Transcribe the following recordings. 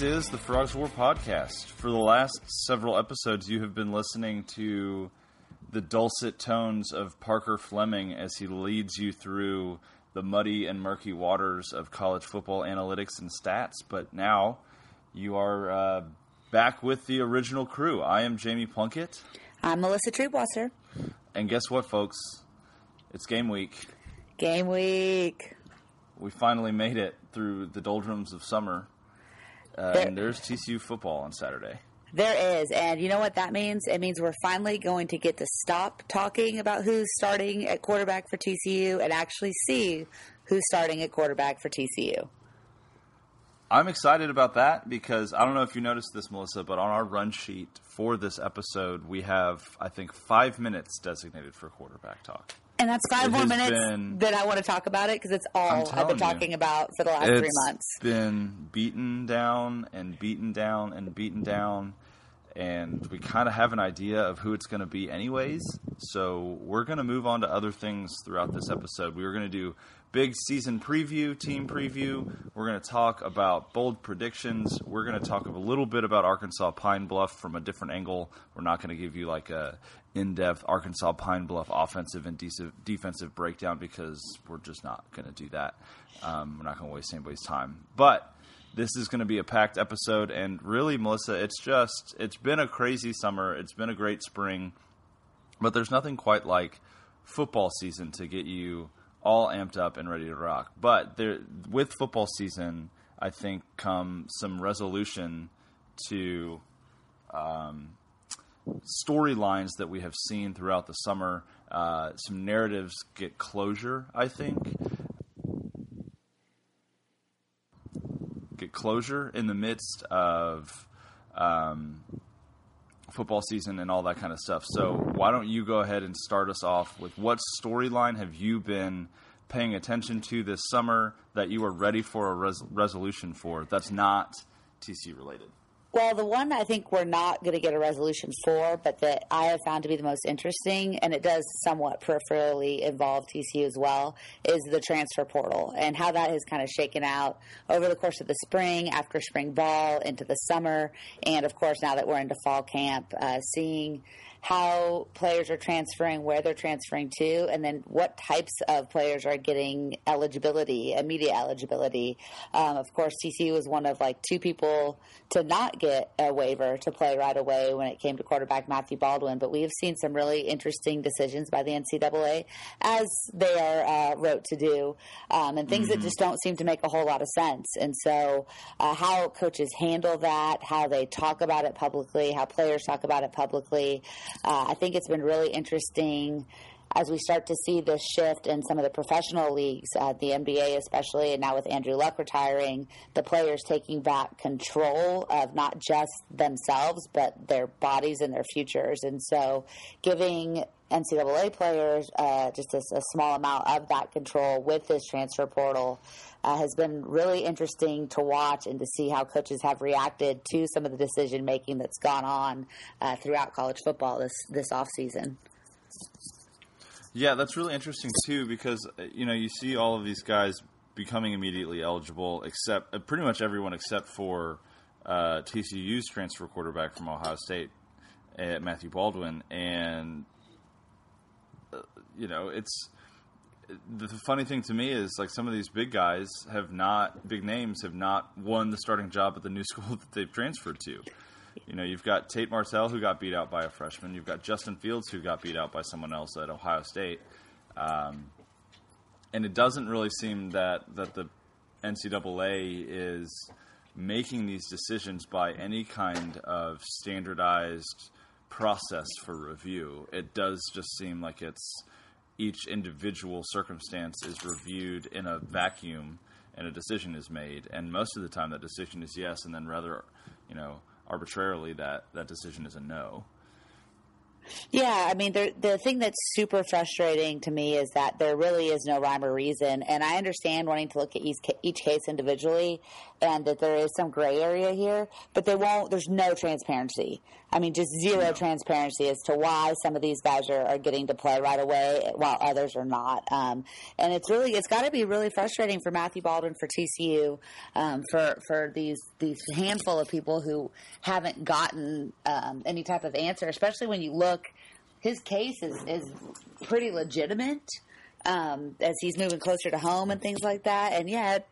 This is the Frogs War podcast. For the last several episodes, you have been listening to the dulcet tones of Parker Fleming as he leads you through the muddy and murky waters of college football analytics and stats. But now you are uh, back with the original crew. I am Jamie Plunkett. I'm Melissa Triebwasser. And guess what, folks? It's game week. Game week. We finally made it through the doldrums of summer. Uh, There- and there's TCU football on Saturday. There is. And you know what that means? It means we're finally going to get to stop talking about who's starting at quarterback for TCU and actually see who's starting at quarterback for TCU. I'm excited about that because I don't know if you noticed this, Melissa, but on our run sheet for this episode, we have, I think, five minutes designated for quarterback talk. And that's five It more minutes been- that I want to talk about it because it's all I've been you. talking about for the last It's three months. been beaten down and beaten down and beaten down, and we kind of have an idea of who it's going to be, anyways. So we're going to move on to other things throughout this episode. We were going to do big season preview, team preview. We're going to talk about bold predictions. We're going to talk a little bit about Arkansas Pine Bluff from a different angle. We're not going to give you like a in-depth Arkansas Pine Bluff offensive and de- defensive breakdown because we're just not going to do that. Um, we're not going to waste anybody's time. But this is going to be a packed episode, and really, Melissa, it's just it's been a crazy summer. It's been a great spring, but there's nothing quite like football season to get you all amped up and ready to rock. But there, with football season, I think come some resolution to um, storylines that we have seen throughout the summer. Uh, some narratives get closure, I think. Get closure in the midst of um, football season and all that kind of stuff. So, why don't you go ahead and start us off with what storyline have you been paying attention to this summer that you are ready for a res- resolution for that's not TC related? Well, the one I think we're not going to get a resolution for, but that I have found to be the most interesting, and it does somewhat peripherally involve TCU as well, is the transfer portal and how that has kind of shaken out over the course of the spring, after spring ball, into the summer, and of course now that we're into fall camp, uh, seeing how players are transferring, where they're transferring to, and then what types of players are getting eligibility, immediate eligibility. Um, of course, TCU was one of like two people to not get a waiver to play right away when it came to quarterback Matthew Baldwin, but we have seen some really interesting decisions by the NCAA as they are uh, wrote to do, um, and things that just don't seem to make a whole lot of sense. And so, uh, how coaches handle that, how they talk about it publicly, how players talk about it publicly, uh, I think it's been really interesting as we start to see this shift in some of the professional leagues, uh, the NBA especially, and now with Andrew Luck retiring, the players taking back control of not just themselves, but their bodies and their futures. And so giving NCAA players uh, just a, a small amount of that control with this transfer portal uh, has been really interesting to watch and to see how coaches have reacted to some of the decision making that's gone on uh, throughout college football this this off season. Yeah, that's really interesting too because uh, you know you see all of these guys becoming immediately eligible, except uh, pretty much everyone except for uh, TCU's transfer quarterback from Ohio State, uh, Matthew Baldwin, and uh, you know it's the the funny thing to me is like some of these big guys have not big names have not won the starting job at the new school that they've transferred to. You know, you've got Tate Martell who got beat out by a freshman. You've got Justin Fields who got beat out by someone else at Ohio State. Um, and it doesn't really seem that that the NCAA is making these decisions by any kind of standardized process for review. It does just seem like it's each individual circumstance is reviewed in a vacuum and a decision is made. And most of the time, that decision is yes, and then rather, you know, arbitrarily, that that decision is a no. Yeah, I mean, there, the thing that's super frustrating to me is that there really is no rhyme or reason. And I understand wanting to look at each, each case individually and that there is some gray area here, but they won't, there's no transparency. I mean, just zero transparency as to why some of these guys are, are getting to play right away while others are not. Um, and it's really, it's got to be really frustrating for Matthew Baldwin, for TCU, um, for for these these handful of people who haven't gotten um, any type of answer, especially when you look. His case is, is pretty legitimate um, as he's moving closer to home and things like that. And yet,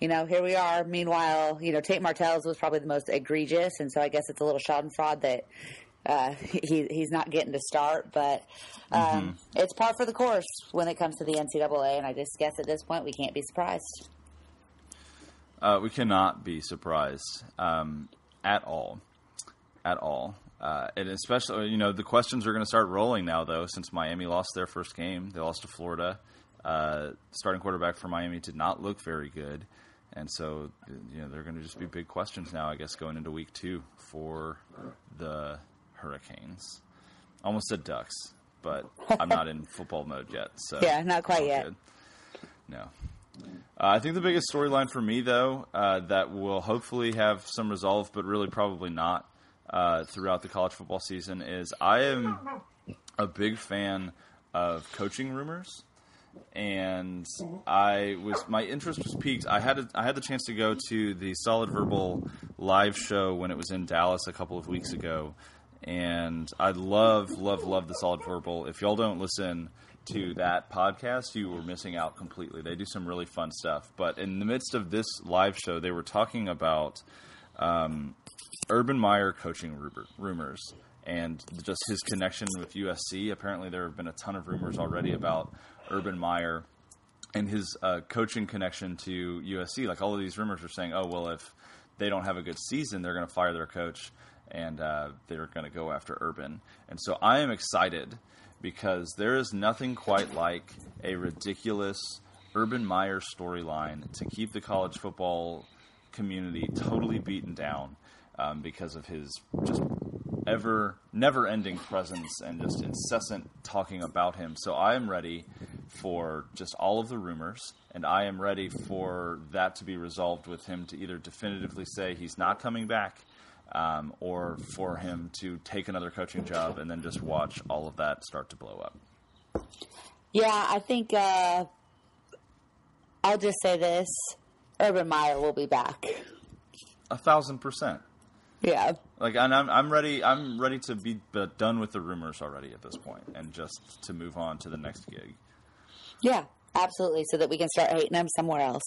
you know, here we are. Meanwhile, you know, Tate Martell's was probably the most egregious, and so I guess it's a little Schadenfreude that uh, he he's not getting to start. But um, mm-hmm. it's par for the course when it comes to the NCAA, and I just guess at this point we can't be surprised. Uh, we cannot be surprised um, at all, at all. Uh, and especially, you know, the questions are going to start rolling now, though, since Miami lost their first game. They lost to Florida. Uh, starting quarterback for Miami did not look very good. And so, you know, they're going to just be big questions now, I guess, going into week two for the Hurricanes. Almost said Ducks, but I'm not in football mode yet. So yeah, not quite yet. Good. No. Uh, I think the biggest storyline for me, though, uh, that will hopefully have some resolve, but really probably not, uh, throughout the college football season is I am a big fan of coaching rumors. And I was my interest was peaked. I had a, I had the chance to go to the Solid Verbal live show when it was in Dallas a couple of weeks ago, and I love love love the Solid Verbal. If y'all don't listen to that podcast, you were missing out completely. They do some really fun stuff. But in the midst of this live show, they were talking about um, Urban Meyer coaching rumors and just his connection with USC. Apparently, there have been a ton of rumors already about Urban Meyer and his uh, coaching connection to USC. Like all of these rumors are saying, oh well, if they don't have a good season, they're going to fire their coach and uh, they're going to go after Urban. And so I am excited because there is nothing quite like a ridiculous Urban Meyer storyline to keep the college football community totally beaten down um, because of his just ever never ending presence and just incessant talking about him. So I am ready for just all of the rumors, and I am ready for that to be resolved with him to either definitively say he's not coming back. Um, or for him to take another coaching job and then just watch all of that start to blow up. Yeah, I think uh, I'll just say this: Urban Meyer will be back. A thousand percent. Yeah. Like, and I'm I'm ready. I'm ready to be done with the rumors already at this point, and just to move on to the next gig. Yeah, absolutely. So that we can start hating them somewhere else.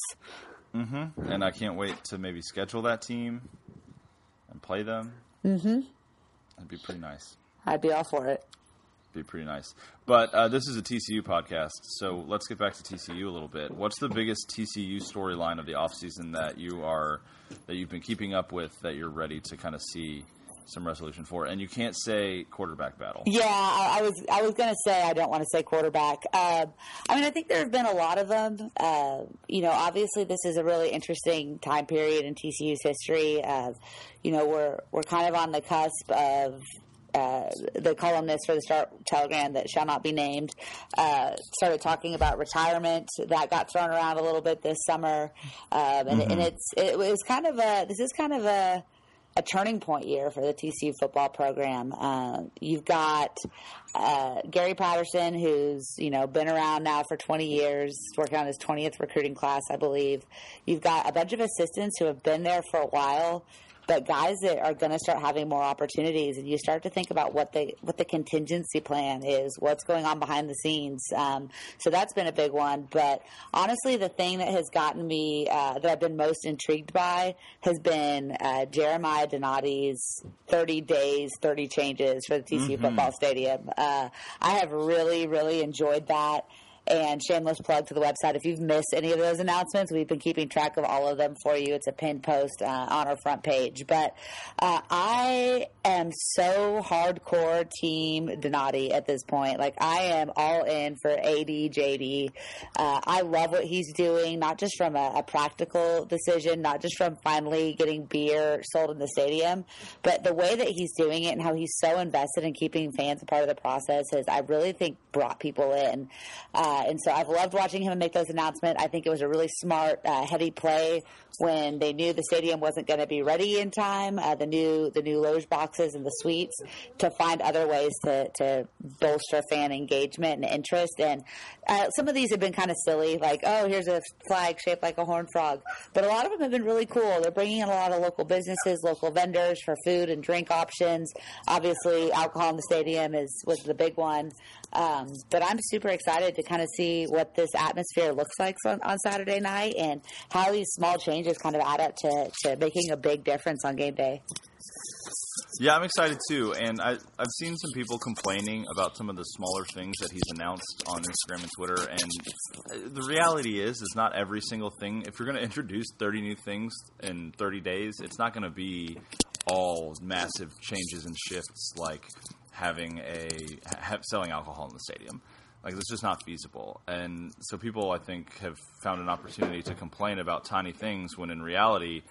Mm-hmm. And I can't wait to maybe schedule that team and play them. Mm-hmm. That'd be pretty nice. I'd be all for it be pretty nice. But uh, this is a TCU podcast, so let's get back to TCU a little bit. What's the biggest TCU storyline of the offseason that you are that you've been keeping up with that you're ready to kind of see some resolution for? And you can't say quarterback battle. Yeah, I, I was I was to say I don't want to say quarterback. Uh, I mean, I think there have been a lot of them. Uh, you know, obviously this is a really interesting time period in TCU's history. you know, we're we're kind of on the cusp of uh, the columnist for the Star Telegram that shall not be named uh, started talking about retirement. That got thrown around a little bit this summer, um, and, mm-hmm. and, it's it was kind of a this is kind of a a turning point year for the TCU football program. Uh, you've got uh, Gary Patterson, who's you know been around now for 20 years, working on his 20th recruiting class, I believe. You've got a bunch of assistants who have been there for a while but guys that are going to start having more opportunities, and you start to think about what the what the contingency plan is, what's going on behind the scenes. Um, so that's been a big one. But honestly, the thing that has gotten me uh, that I've been most intrigued by has been uh, Jeremiah Donati's 30 days, 30 changes for the TCU mm-hmm. football stadium. Uh, I have really, really enjoyed that. And shameless plug to the website. If you've missed any of those announcements, we've been keeping track of all of them for you. It's a pinned post uh, on our front page. But uh, I am so hardcore team Donati at this point. Like I am all in for AD JD. Uh, I love what he's doing, not just from a, a practical decision, not just from finally getting beer sold in the stadium, but the way that he's doing it and how he's so invested in keeping fans a part of the process has, I really think, brought people in. Uh, Uh, and so I've loved watching him make those announcements. I think it was a really smart, uh, heady play when they knew the stadium wasn't going to be ready in time. Uh, the new the new loge boxes and the suites to find other ways to to bolster fan engagement and interest. And uh, some of these have been kind of silly, like oh here's a flag shaped like a horn frog, but a lot of them have been really cool. They're bringing in a lot of local businesses, local vendors for food and drink options. Obviously, alcohol in the stadium is was the big one. Um, but I'm super excited to kind of see what this atmosphere looks like on, on, Saturday night and how these small changes kind of add up to, to making a big difference on game day. Yeah, I'm excited too, and I, have seen some people complaining about some of the smaller things that he's announced on Instagram and Twitter. And the reality is, is not every single thing. If you're going to introduce 30 new things in 30 days, it's not going to be all massive changes and shifts like having a selling alcohol in the stadium. Like it's just not feasible. And so people, I think, have found an opportunity to complain about tiny things when in reality,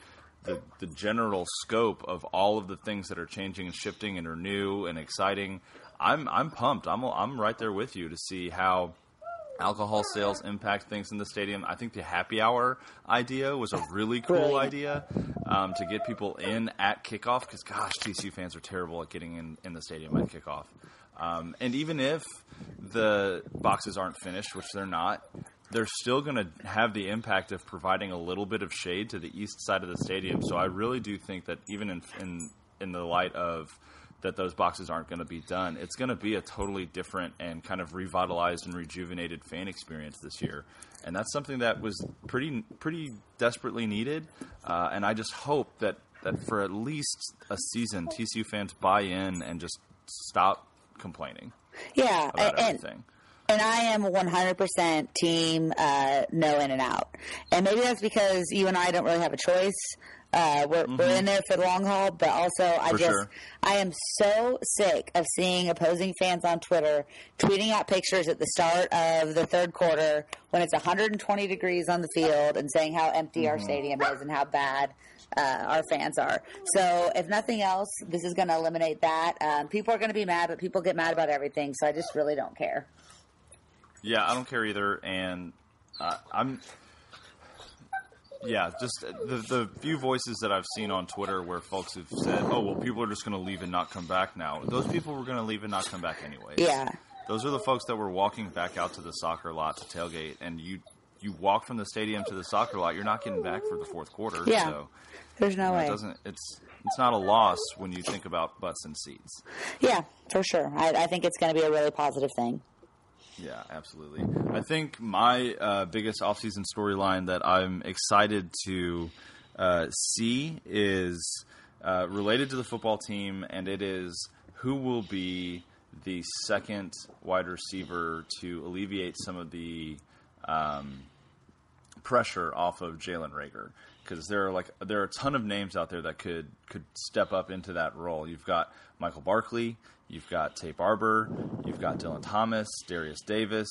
the the general scope of all of the things that are changing and shifting and are new and exciting. I'm I'm pumped. I'm I'm right there with you to see how alcohol sales impact things in the stadium. I think the happy hour idea was a really cool idea um, to get people in at kickoff because, gosh, TCU fans are terrible at getting in, in the stadium at kickoff. Um, and even if the boxes aren't finished, which they're not, they're still going to have the impact of providing a little bit of shade to the east side of the stadium. So I really do think that even in in, in the light of that those boxes aren't going to be done. It's going to be a totally different and kind of revitalized and rejuvenated fan experience this year, and that's something that was pretty pretty desperately needed. Uh, and I just hope that that for at least a season, TCU fans buy in and just stop complaining. Yeah, about and, everything. And I am 100% team uh, no in and out. And maybe that's because you and I don't really have a choice. Uh, we're, mm-hmm. we're in there for the long haul, but also I for just sure. I am so sick of seeing opposing fans on Twitter tweeting out pictures at the start of the third quarter when it's 120 degrees on the field and saying how empty mm-hmm. our stadium is and how bad uh, our fans are. So if nothing else, this is going to eliminate that. Um, people are going to be mad, but people get mad about everything, so I just really don't care. Yeah, I don't care either, and uh, I'm yeah, just uh, the the few voices that I've seen on Twitter where folks have said, "Oh, well, people are just going to leave and not come back now." Those people were going to leave and not come back anyway. Yeah. Those are the folks that were walking back out to the soccer lot to tailgate, and you you walk from the stadium to the soccer lot. You're not getting back for the fourth quarter. Yeah. So, There's no you know, way. It doesn't. It's it's not a loss when you think about butts and seats. Yeah, for sure. I, I think it's going to be a really positive thing. Yeah, absolutely. I think my uh, biggest offseason storyline that I'm excited to uh, see is uh, related to the football team, and it is who will be the second wide receiver to alleviate some of the um, pressure off of Jalen Reagor because there are like there are a ton of names out there that could could step up into that role. You've got Michael Barkley, you've got Taye Barber, you've got Dylan Thomas, Derius Davis,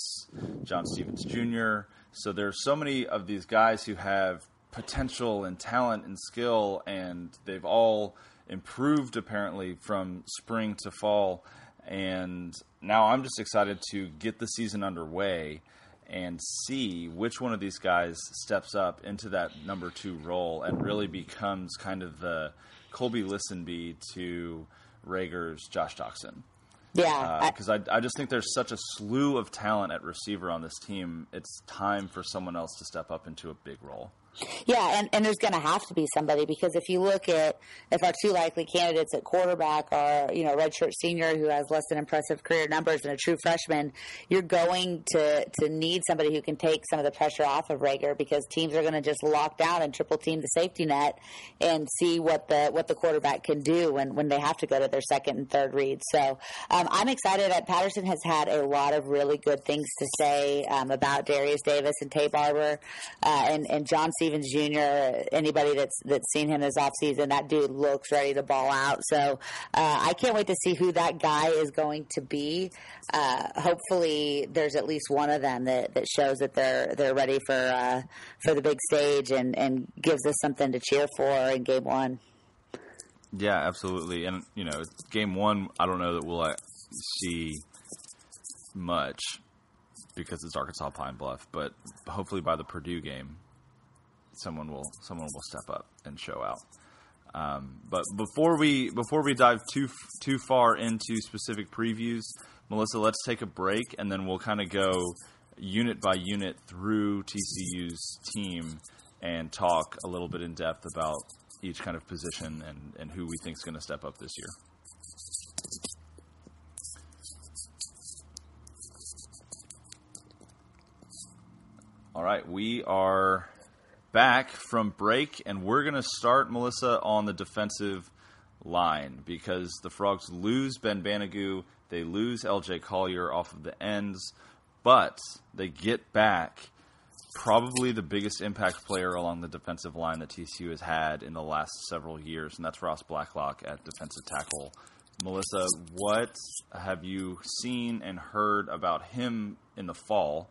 John Stephens Jr. So there's so many of these guys who have potential and talent and skill, and they've all improved apparently from spring to fall. And now I'm just excited to get the season underway and see which one of these guys steps up into that number two role and really becomes kind of the Colby Listenbee to Reagor's Josh Doctson. Yeah, because uh, I, I just think there's such a slew of talent at receiver on this team. It's time for someone else to step up into a big role. Yeah, and, and there's going to have to be somebody because if you look at if our two likely candidates at quarterback are you know redshirt senior who has less than impressive career numbers and a true freshman, you're going to to need somebody who can take some of the pressure off of Reagor because teams are going to just lock down and triple team the safety net and see what the what the quarterback can do when when they have to go to their second and third reads. So um, I'm excited that Patterson has had a lot of really good things to say um, about Derius Davis and Taye Barber uh, and and John. Stephens Jr. Anybody that's that's seen him this offseason, that dude looks ready to ball out. So uh, I can't wait to see who that guy is going to be. Uh, hopefully, there's at least one of them that, that shows that they're they're ready for uh, for the big stage and and gives us something to cheer for in game one. Yeah, absolutely. And you know, game one, I don't know that we'll uh, see much because it's Arkansas Pine Bluff. But hopefully by the Purdue game, someone will someone will step up and show out. Um, but before we before we dive too too far into specific previews, Melissa, let's take a break and then we'll kind of go unit by unit through TCU's team and talk a little bit in depth about each kind of position and, and who we think is going to step up this year. All right, we are back from break, and we're going to start, Melissa, on the defensive line because the Frogs lose Ben Banogu, they lose LJ Collier off of the ends, but they get back probably the biggest impact player along the defensive line that TCU has had in the last several years, and that's Ross Blacklock at defensive tackle. Melissa, what have you seen and heard about him in the fall?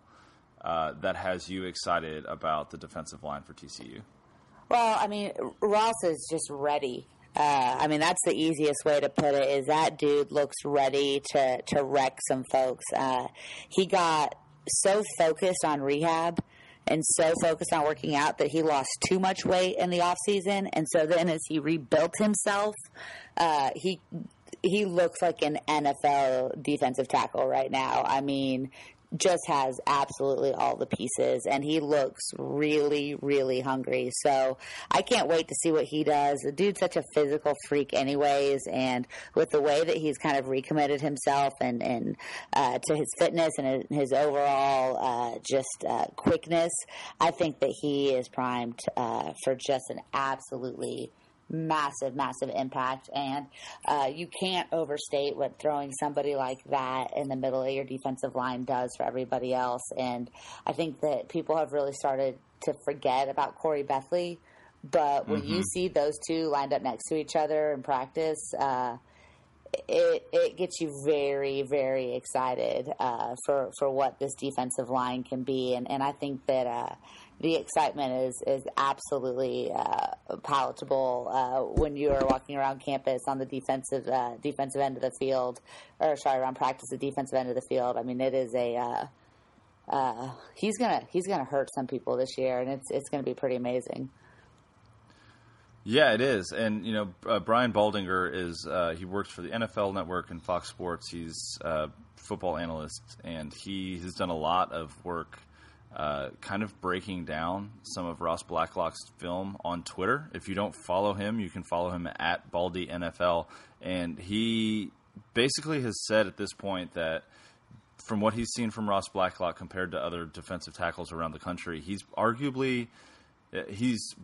Uh, that has you excited about the defensive line for TCU? Well, I mean, Ross is just ready. Uh, I mean, that's the easiest way to put it. Is that dude looks ready to to wreck some folks? Uh, he got so focused on rehab and so focused on working out that he lost too much weight in the off season, and so then as he rebuilt himself, uh, he he looks like an NFL defensive tackle right now. I mean, just has absolutely all the pieces and he looks really really hungry. So i can't wait to see what he does. The dude's such a physical freak anyways and with the way that he's kind of recommitted himself and and uh, to his fitness and his overall uh, just uh, quickness i think that he is primed uh, for just an absolutely massive, massive impact. And uh, you can't overstate what throwing somebody like that in the middle of your defensive line does for everybody else. And I think that people have really started to forget about Corey Bethley. But when mm-hmm. you see those two lined up next to each other in practice, uh, it it gets you very very excited uh, for for what this defensive line can be, and and I think that uh, the excitement is is absolutely uh, palatable uh, when you are walking around campus on the defensive uh, defensive end of the field, or sorry, around practice the defensive end of the field. I mean, it is a uh, uh, he's gonna he's gonna hurt some people this year, and it's it's gonna be pretty amazing. Yeah, it is, and you know, uh, Brian Baldinger is he works for the NFL Network and Fox Sports. He's a football analyst, and he has done a lot of work uh, kind of breaking down some of Ross Blacklock's film on Twitter. If you don't follow him, you can follow him at Baldy NFL, and he basically has said at this point that from what he's seen from Ross Blacklock compared to other defensive tackles around the country, he's arguably uh, he's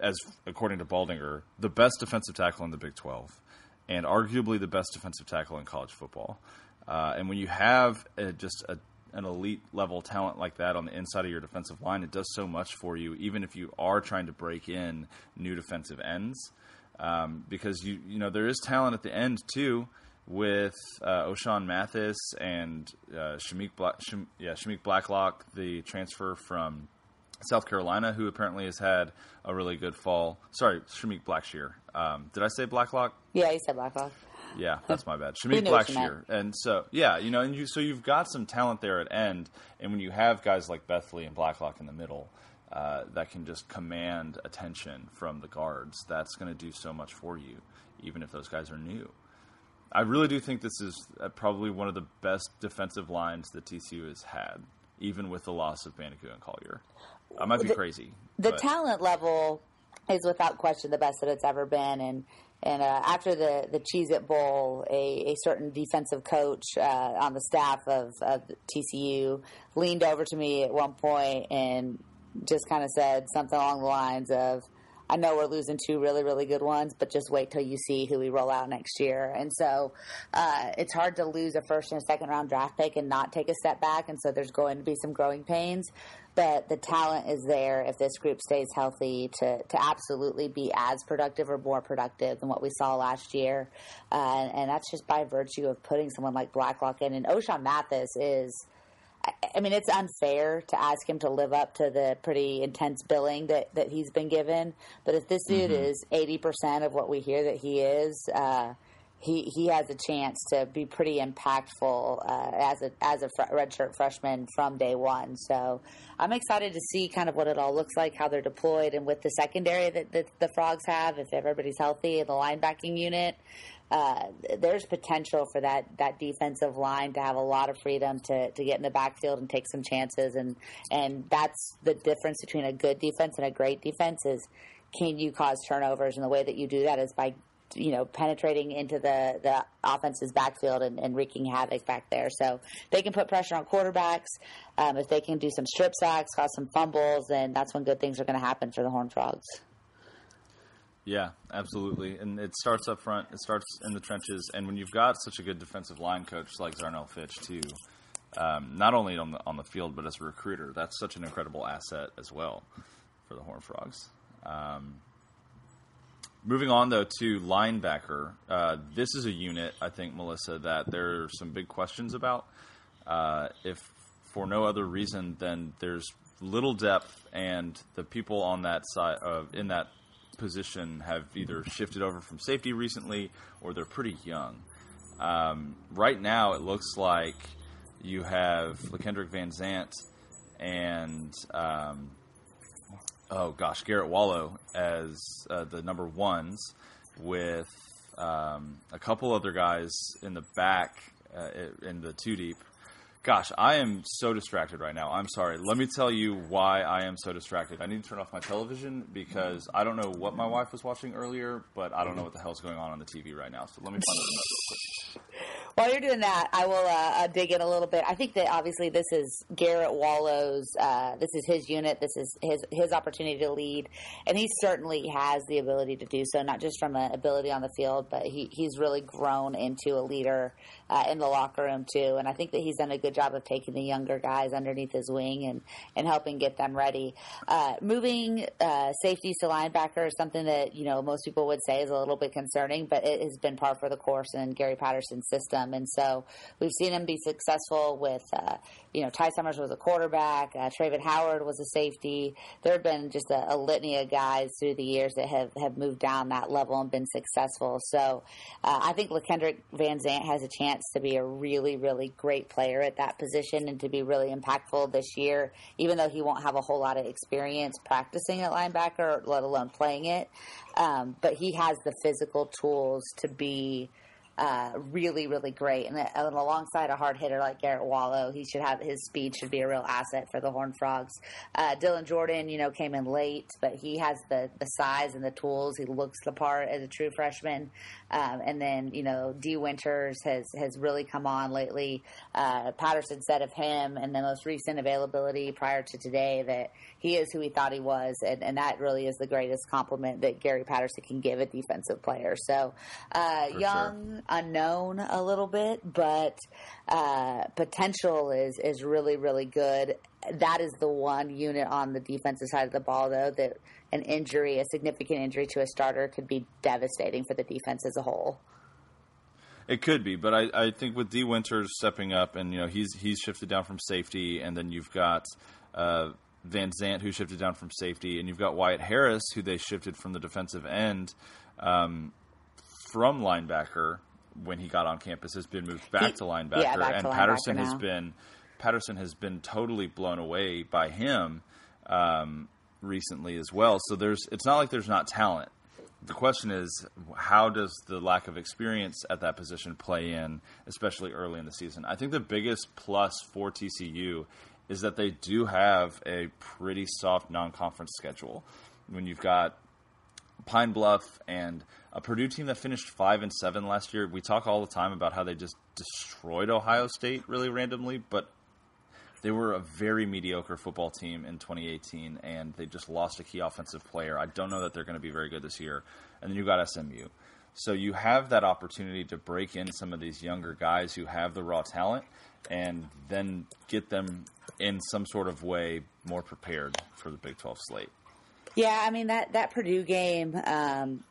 as according to Baldinger the best defensive tackle in the Big 12 and arguably the best defensive tackle in college football. Uh, and when you have a, just a an elite level talent like that on the inside of your defensive line, it does so much for you, even if you are trying to break in new defensive ends. Um, because you you know there is talent at the end too with uh, Ochaun Mathis and uh, Shameik Black, Shem, yeah Shameik Blacklock, the transfer from South Carolina, who apparently has had a really good fall. Sorry, Shameik Blackshear. Um, did I say Blacklock? Yeah, you said Blacklock. Yeah, that's my bad. Shameik Blackshear. And so, yeah, you know, and you so you've got some talent there at end, and when you have guys like Bethley and Blacklock in the middle, uh, that can just command attention from the guards. That's going to do so much for you, even if those guys are new. I really do think this is uh, probably one of the best defensive lines that TCU has had, even with the loss of Banogu and Collier. I might be the, crazy. The but. talent level is without question the best that it's ever been, and and uh, after the the Cheez It Bowl, a, a certain defensive coach uh, on the staff of, of TCU leaned over to me at one point and just kind of said something along the lines of, I know we're losing two really, really good ones, but just wait till you see who we roll out next year. And so uh, it's hard to lose a first and a second round draft pick and not take a step back. And so there's going to be some growing pains but the talent is there if this group stays healthy to, to absolutely be as productive or more productive than what we saw last year. Uh, and, and, that's just by virtue of putting someone like Blacklock in. And Ochaun Mathis is. I mean, it's unfair to ask him to live up to the pretty intense billing that, that he's been given. But if this dude mm-hmm. is 80% of what we hear that he is, uh, he he has a chance to be pretty impactful uh, as a as a fr- redshirt freshman from day one. So I'm excited to see kind of what it all looks like, how they're deployed, and with the secondary that, that the frogs have, if everybody's healthy, and the linebacking unit. Uh, there's potential for that that defensive line to have a lot of freedom to, to get in the backfield and take some chances and and that's the difference between a good defense and a great defense is can you cause turnovers and the way that you do that is by you know, penetrating into the, the offense's backfield and, and wreaking havoc back there. So they can put pressure on quarterbacks. Um, if they can do some strip sacks, cause some fumbles, then that's when good things are going to happen for the Horned Frogs. Yeah, absolutely. And it starts up front. It starts in the trenches. And when you've got such a good defensive line coach like Zarnell Fitch, too, um, not only on the on the field but as a recruiter, that's such an incredible asset as well for the Horned Frogs. Um, Moving on though to linebacker, uh, this is a unit I think Melissa that there are some big questions about. Uh, if for no other reason than there's little depth, and the people on that side of in that position have either shifted over from safety recently or they're pretty young. Um, right now, it looks like you have LeKendrick Van Zant and um, oh gosh, Garrett Wallow as uh, the number ones with um, a couple other guys in the back uh, in the two deep. Gosh, I am so distracted right now. I'm sorry. Let me tell you why I am so distracted. I need to turn off my television because I don't know what my wife was watching earlier, but I don't know what the hell's going on on the TV right now. So let me find quick. While you're doing that, I will uh, uh, dig in a little bit. I think that obviously this is Garrett Wallow's. Uh, this is his unit. This is his his opportunity to lead, and he certainly has the ability to do so. Not just from an ability on the field, but he, he's really grown into a leader uh, in the locker room too. And I think that he's done a good job of taking the younger guys underneath his wing and and helping get them ready. Uh, moving uh, safeties to linebacker is something that you know most people would say is a little bit concerning, but it has been par for the course in Gary Patterson's system. And so we've seen him be successful with, uh, you know, Ty Summers was a quarterback, uh, Travin Howard was a safety. There have been just a, a, litany of guys through the years that have, have moved down that level and been successful. So uh, I think LeKendrick Van Zant has a chance to be a really, really great player at that position and to be really impactful this year, even though he won't have a whole lot of experience practicing at linebacker, let alone playing it. Um, but he has the physical tools to be uh, really, really great. And, and, alongside a hard hitter like Garrett Wallow, he should have his speed should be a real asset for the Horned Frogs. Uh, Dylan Jordan, you know, came in late, but he has the, the size and the tools. He looks the part as a true freshman. Um, and then, you know, Dee Winters has, has really come on lately. Uh, Patterson said of him and the most recent availability prior to today that he is who he thought he was. And, and that really is the greatest compliment that Gary Patterson can give a defensive player. So, uh, young, sure. Unknown a little bit, but uh, potential is, is really, really good. That is the one unit on the defensive side of the ball, though, that an injury, a significant injury to a starter, could be devastating for the defense as a whole. It could be, but I, I think with Dee Winters stepping up, and you know he's he's shifted down from safety, and then you've got uh, Van Zant who shifted down from safety, and you've got Wyatt Harris who they shifted from the defensive end um, from linebacker when he got on campus has been moved back he, to linebacker, yeah, back and to Patterson linebacker has been Patterson has been totally blown away by him. Um, recently as well. So there's it's not like there's not talent. The question is, how does the lack of experience at that position play in, especially early in the season? I think the biggest plus for TCU is that they do have a pretty soft non-conference schedule. When you've got Pine Bluff and a Purdue team that finished five and seven last year, we talk all the time about how they just destroyed Ohio State really randomly, but they were a very mediocre football team in 2018, and they just lost a key offensive player. I don't know that they're going to be very good this year. And then you got SMU. So you have that opportunity to break in some of these younger guys who have the raw talent and then get them in some sort of way more prepared for the Big 12 slate. Yeah, I mean that that Purdue game, um,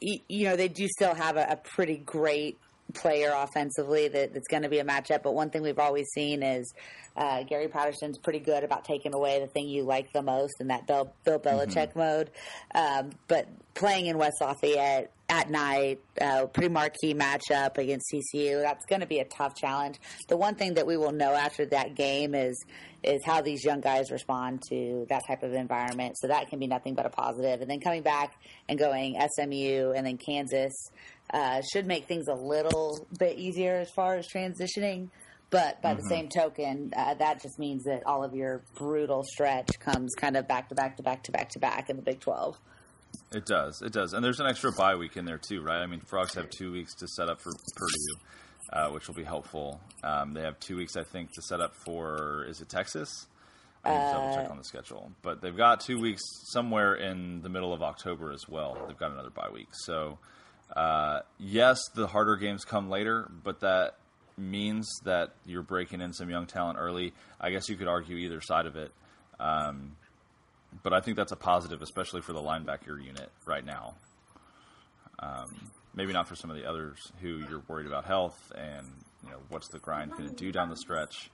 you, you, know, they do still have a, a pretty great player offensively that, that's going to be a matchup. But one thing we've always seen is uh, Gary Patterson's pretty good about taking away the thing you like the most in that Bill, Bill Belichick mm-hmm. mode. Um, but playing in West Lafayette at night, uh, pretty marquee matchup against TCU, That's going to be a tough challenge. The one thing that we will know after that game is is how these young guys respond to that type of environment. So that can be nothing but a positive. And then coming back and going SMU and then Kansas uh, should make things a little bit easier as far as transitioning. But by mm-hmm. the same token, uh, that just means that all of your brutal stretch comes kind of back to back to back to back to back in the Big 12. It does. It does. And there's an extra bye week in there, too, right? I mean, Frogs have two weeks to set up for Purdue, uh, which will be helpful. Um, they have two weeks, I think, to set up for, is it Texas? I need to double check uh, on the schedule. But they've got two weeks somewhere in the middle of October as well. They've got another bye week. So, uh, yes, the harder games come later, but that means that you're breaking in some young talent early. I guess you could argue either side of it. Um, but I think that's a positive, especially for the linebacker unit right now. Um, maybe not for some of the others who you're worried about health and you know what's the grind going to do down the stretch.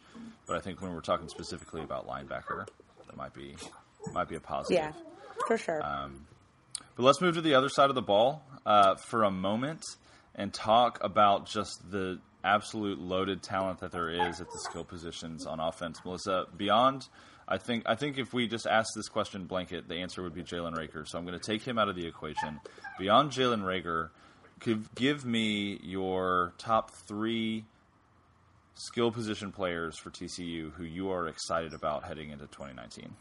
But I think when we're talking specifically about linebacker, that might be might be a positive. Yeah, for sure. Um, but let's move to the other side of the ball uh, for a moment and talk about just the absolute loaded talent that there is at the skill positions on offense. Melissa, beyond, I think I think if we just ask this question blanket, the answer would be Jalen Reagor. So I'm going to take him out of the equation. Beyond Jalen Reagor, could give me your top three skill position players for TCU who you are excited about heading into 2019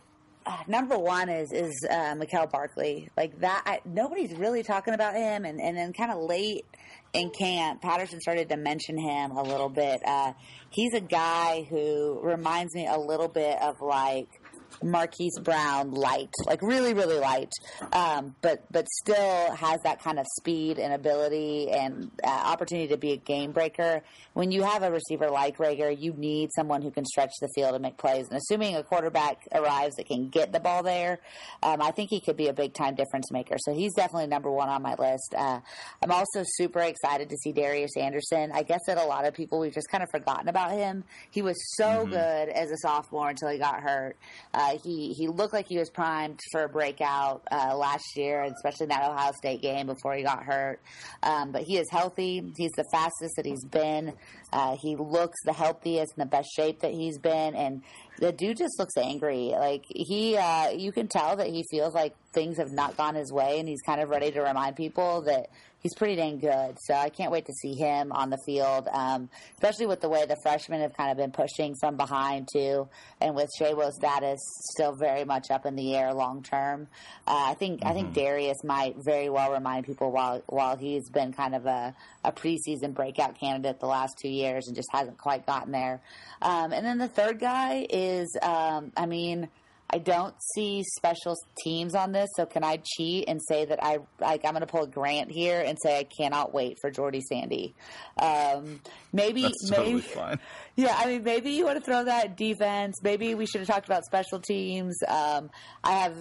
uh, number one is is uh, Barkley. Like that, I, nobody's really talking about him. And, and then kind of late in camp, Patterson started to mention him a little bit. Uh, he's a guy who reminds me a little bit of like Marquise Brown light, like really, really light, um, but but still has that kind of speed and ability and uh, opportunity to be a game breaker. When you have a receiver like Reagor, you need someone who can stretch the field and make plays. And assuming a quarterback arrives that can get the ball there, um, I think he could be a big time difference maker. So he's definitely number one on my list. Uh, I'm also super excited to see Darius Anderson. I guess that a lot of people we've just kind of forgotten about him. He was so mm-hmm. good as a sophomore until he got hurt. Uh, uh, he he looked like he was primed for a breakout uh, last year, especially in that Ohio State game before he got hurt. Um, but he is healthy. He's the fastest that he's been. Uh, he looks the healthiest and the best shape that he's been, and the dude just looks angry. Like he, uh, you can tell that he feels like things have not gone his way, and he's kind of ready to remind people that he's pretty dang good. So I can't wait to see him on the field, um, especially with the way the freshmen have kind of been pushing from behind too, and with Shaywo's status still very much up in the air long term. Uh, I think mm-hmm. I think mm-hmm. Darius might very well remind people while while he's been kind of a, a preseason breakout candidate the last two years and just hasn't quite gotten there. Um, and then the third guy is, um, I mean. I don't see special teams on this, so can I cheat and say that I like I'm going to pull a Grant here and say I cannot wait for Jordy Sandy. Um, maybe That's maybe totally fine. Yeah, I mean maybe you want to throw that defense. Maybe we should have talked about special teams. Um, I have.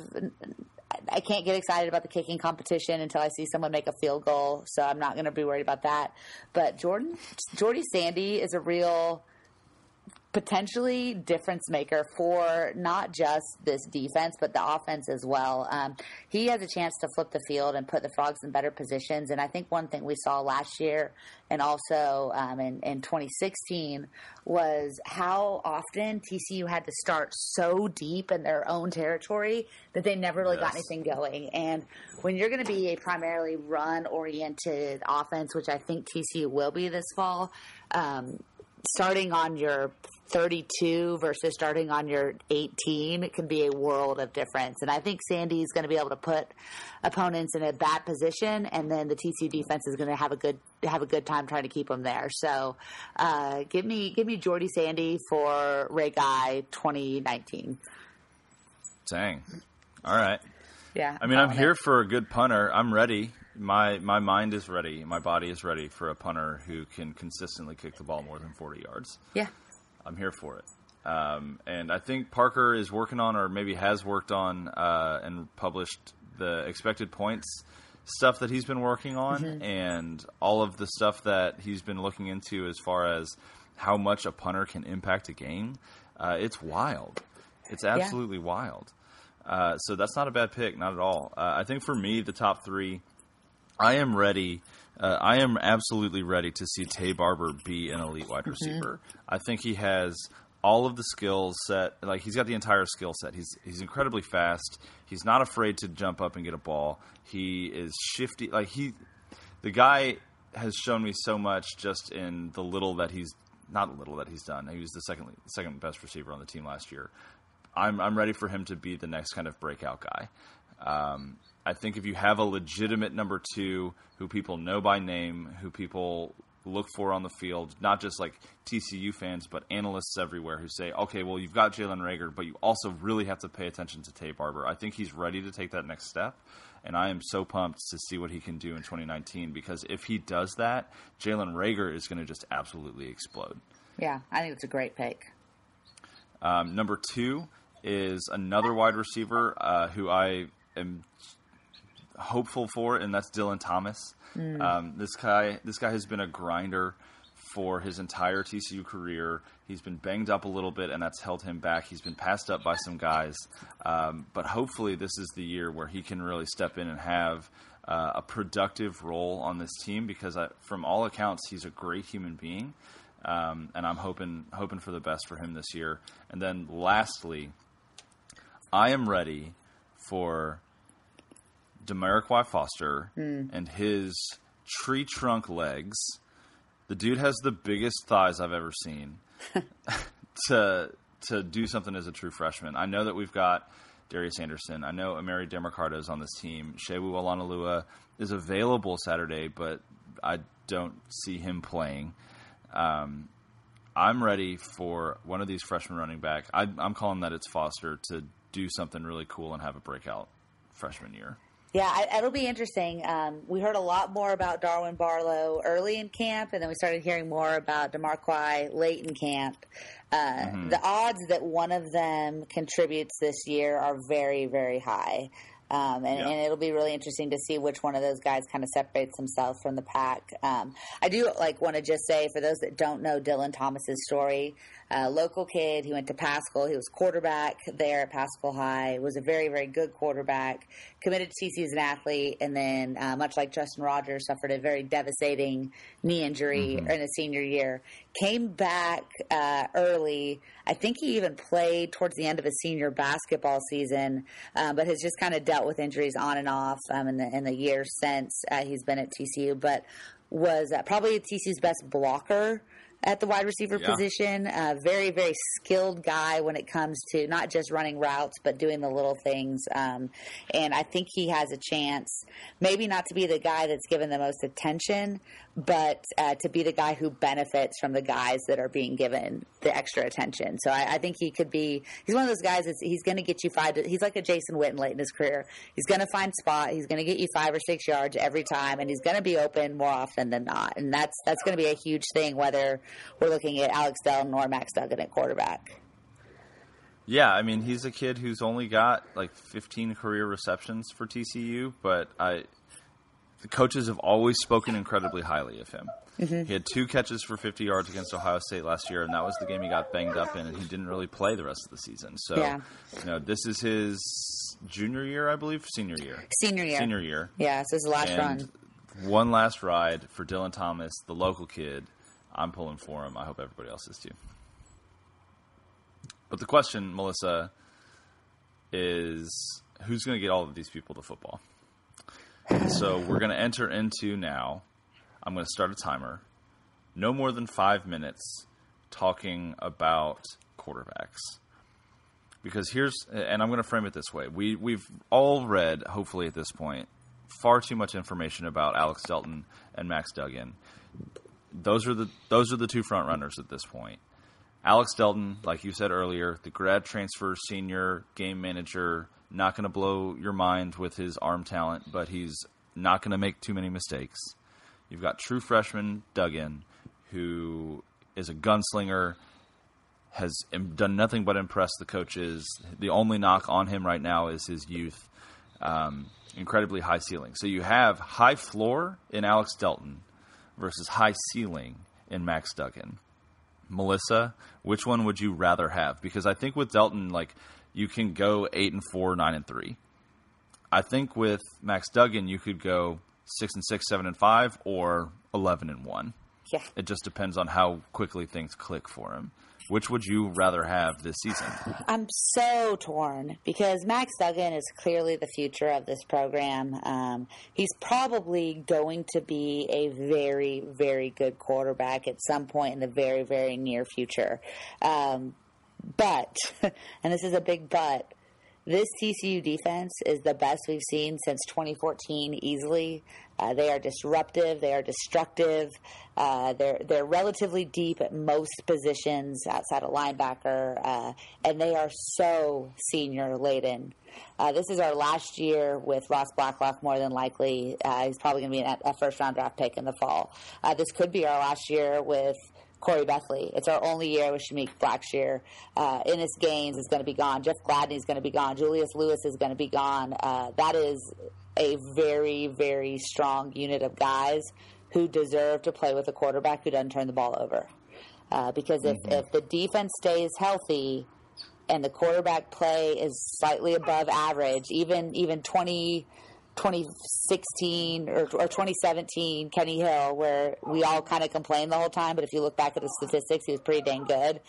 I can't get excited about the kicking competition until I see someone make a field goal, so I'm not going to be worried about that. But Jordan, Jordy Sandy is a real potentially difference maker for not just this defense but the offense as well. Um, he has a chance to flip the field and put the frogs in better positions. And I think one thing we saw last year and also um, in, in 2016 was how often TCU had to start so deep in their own territory that they never really yes. got anything going. And when you're going to be a primarily run oriented offense, which I think TCU will be this fall. Um, starting on your 32 versus starting on your 18 it can be a world of difference. And I think Sandy's going to be able to put opponents in a bad position, and then the TCU defense is going to have a good have a good time trying to keep them there. So, uh, give me give me Jordy Sandy for Ray Guy 2019. Dang. All right. Yeah. I mean, I'm here it. for a good punter. I'm ready my my mind is ready. My body is ready for a punter who can consistently kick the ball more than 40 yards. Yeah, I'm here for it. Um, and I think Parker is working on, or maybe has worked on, uh, and published the expected points stuff that he's been working on mm-hmm. and all of the stuff that he's been looking into as far as how much a punter can impact a game, uh, it's wild. It's absolutely yeah. wild. Uh, so that's not a bad pick, not at all. Uh, I think for me, the top three, I am ready. Uh, I am absolutely ready to see Taye Barber be an elite wide mm-hmm. receiver. Mm-hmm. I think he has all of the skills set. Like he's got the entire skill set. He's he's incredibly fast. He's not afraid to jump up and get a ball. He is shifty. Like he, the guy has shown me so much just in the little that he's not little that he's done. He was the second second best receiver on the team last year. I'm I'm ready for him to be the next kind of breakout guy. Um, I think if you have a legitimate number two who people know by name, who people look for on the field, not just like TCU fans, but analysts everywhere who say, okay, well, you've got Jalen Reagor, but you also really have to pay attention to Taye Barber. I think he's ready to take that next step. And I am so pumped to see what he can do in 2019 because if he does that, Jalen Reagor is going to just absolutely explode. Yeah, I think it's a great pick. Um, number two is another wide receiver uh, who I am hopeful for, and that's Dylan Thomas. Mm. Um, this guy, this guy has been a grinder for his entire TCU career. He's been banged up a little bit, and that's held him back. He's been passed up by some guys, um, but hopefully, this is the year where he can really step in and have uh, a productive role on this team. Because I, from all accounts, he's a great human being, um, and I'm hoping hoping for the best for him this year. And then, lastly, I am ready for Daimarqua Foster mm. and his tree trunk legs. The dude has the biggest thighs I've ever seen to to do something as a true freshman. I know that we've got Darius Anderson. I know Emari Demercado is on this team. Sewo Olonilua is available Saturday, but I don't see him playing. Um, I'm ready for one of these freshman running back. I, I'm calling that it's Foster to do something really cool and have a breakout freshman year. Yeah, it'll be interesting. Um, we heard a lot more about Darwin Barlow early in camp, and then we started hearing more about Daimarqua late in camp. Uh, mm-hmm. The odds that one of them contributes this year are very, very high. Um, and, yeah. and, it'll be really interesting to see which one of those guys kind of separates himself from the pack. Um, I do like want to just say for those that don't know Dylan Thomas's story, uh, local kid. He went to Paschal. He was quarterback there at Paschal High. Was a very very good quarterback. Committed to TCU as an athlete, and then uh, much like Justin Rogers, suffered a very devastating knee injury mm-hmm. in his senior year. Came back uh, early. I think he even played towards the end of his senior basketball season, uh, but has just kind of dealt with injuries on and off um, in the in the years since uh, he's been at TCU. But was uh, probably TCU's best blocker at the wide receiver yeah. position. Uh, very, very skilled guy when it comes to not just running routes, but doing the little things. Um, and I think he has a chance, maybe not to be the guy that's given the most attention, but uh, to be the guy who benefits from the guys that are being given the extra attention. So I, I think he could be. He's one of those guys. That's, he's going to get you five. To, he's like a Jason Witten late in his career. He's going to find spot. He's going to get you five or six yards every time, and he's going to be open more often than not. And that's that's going to be a huge thing. Whether we're looking at Alex Delton or Max Duggan at quarterback. Yeah, I mean he's a kid who's only got like 15 career receptions for TCU, but I the coaches have always spoken incredibly highly of him. Mm-hmm. He had two catches for 50 yards against Ohio State last year, and that was the game he got banged up in, and he didn't really play the rest of the season. So, yeah. you know, this is his junior year, I believe, senior year, senior year, senior year. Yeah, so his last and run. One last ride for Dylan Thomas, the local kid. I'm pulling for him. I hope everybody else is too. But the question, Melissa, is who's going to get all of these people to football? So we're going to enter into now. I'm going to start a timer. No more than five minutes talking about quarterbacks. Because here's, and I'm going to frame it this way: we we've all read, hopefully at this point, far too much information about Alex Delton and Max Duggan. Those are the those are the two front runners at this point. Alex Delton, like you said earlier, the grad transfer senior game manager not going to blow your mind with his arm talent, but he's not going to make too many mistakes. You've got true freshman Duggan, who is a gunslinger, has done nothing but impress the coaches. The only knock on him right now is his youth. um, incredibly high ceiling. So you have high floor in Alex Delton versus high ceiling in Max Duggan. Melissa, which one would you rather have? Because I think with Delton, like you can go eight and four, nine and three. I think with Max Duggan, you could go six and six, seven and five, or eleven and one. Yeah. It just depends on how quickly things click for him. Which would you rather have this season? I'm so torn because Max Duggan is clearly the future of this program. Um, he's probably going to be a very, very good quarterback at some point in the very, very near future. Um, but, and this is a big but, this TCU defense is the best we've seen since 2014, easily. Uh, they are disruptive. They are destructive. Uh, they're they're relatively deep at most positions outside of linebacker, uh, and they are so senior laden. Uh, this is our last year with Ross Blacklock, more than likely. Uh, he's probably going to be a, first round draft pick in the fall. Uh, this could be our last year with Corey Bethley. It's our only year with Shameik Blackshear. Uh, Innis Gaines is going to be gone. Jeff Gladney is going to be gone. Julius Lewis is going to be gone. Uh, that is a very, very strong unit of guys who deserve to play with a quarterback who doesn't turn the ball over. Uh, because if, mm-hmm. if the defense stays healthy and the quarterback play is slightly above average, even even 20 2016 or, or 2017 Kenny Hill, where we all kind of complained the whole time, but if you look back at the statistics, he was pretty dang good.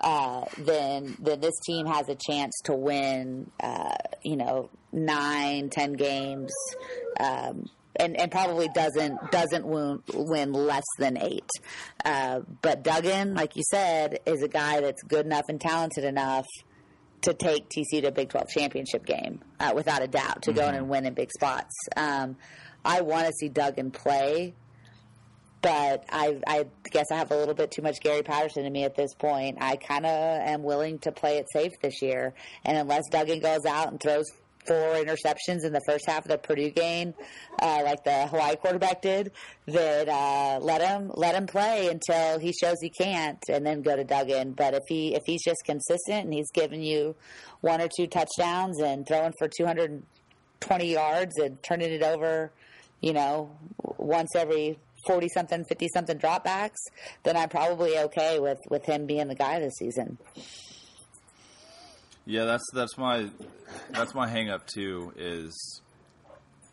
Uh, then then this team has a chance to win, uh, you know, nine, ten games. Um, and, and probably doesn't doesn't win, win less than eight. Uh, but Duggan, like you said, is a guy that's good enough and talented enough to take TCU to a Big 12 championship game, uh, without a doubt, to mm-hmm. go in and win in big spots. Um, I want to see Duggan play, but I, I, guess I have a little bit too much Gary Patterson in me at this point. I kind of am willing to play it safe this year, and unless Duggan goes out and throws four interceptions in the first half of the Purdue game, uh, like the Hawaii quarterback did, that uh, let him let him play until he shows he can't, and then go to Duggan. But if he if he's just consistent and he's giving you one or two touchdowns and throwing for 220 yards and turning it over, you know, once every 40 something, 50 something dropbacks, then I'm probably okay with, with him being the guy this season. Yeah, that's that's my that's my hang up too is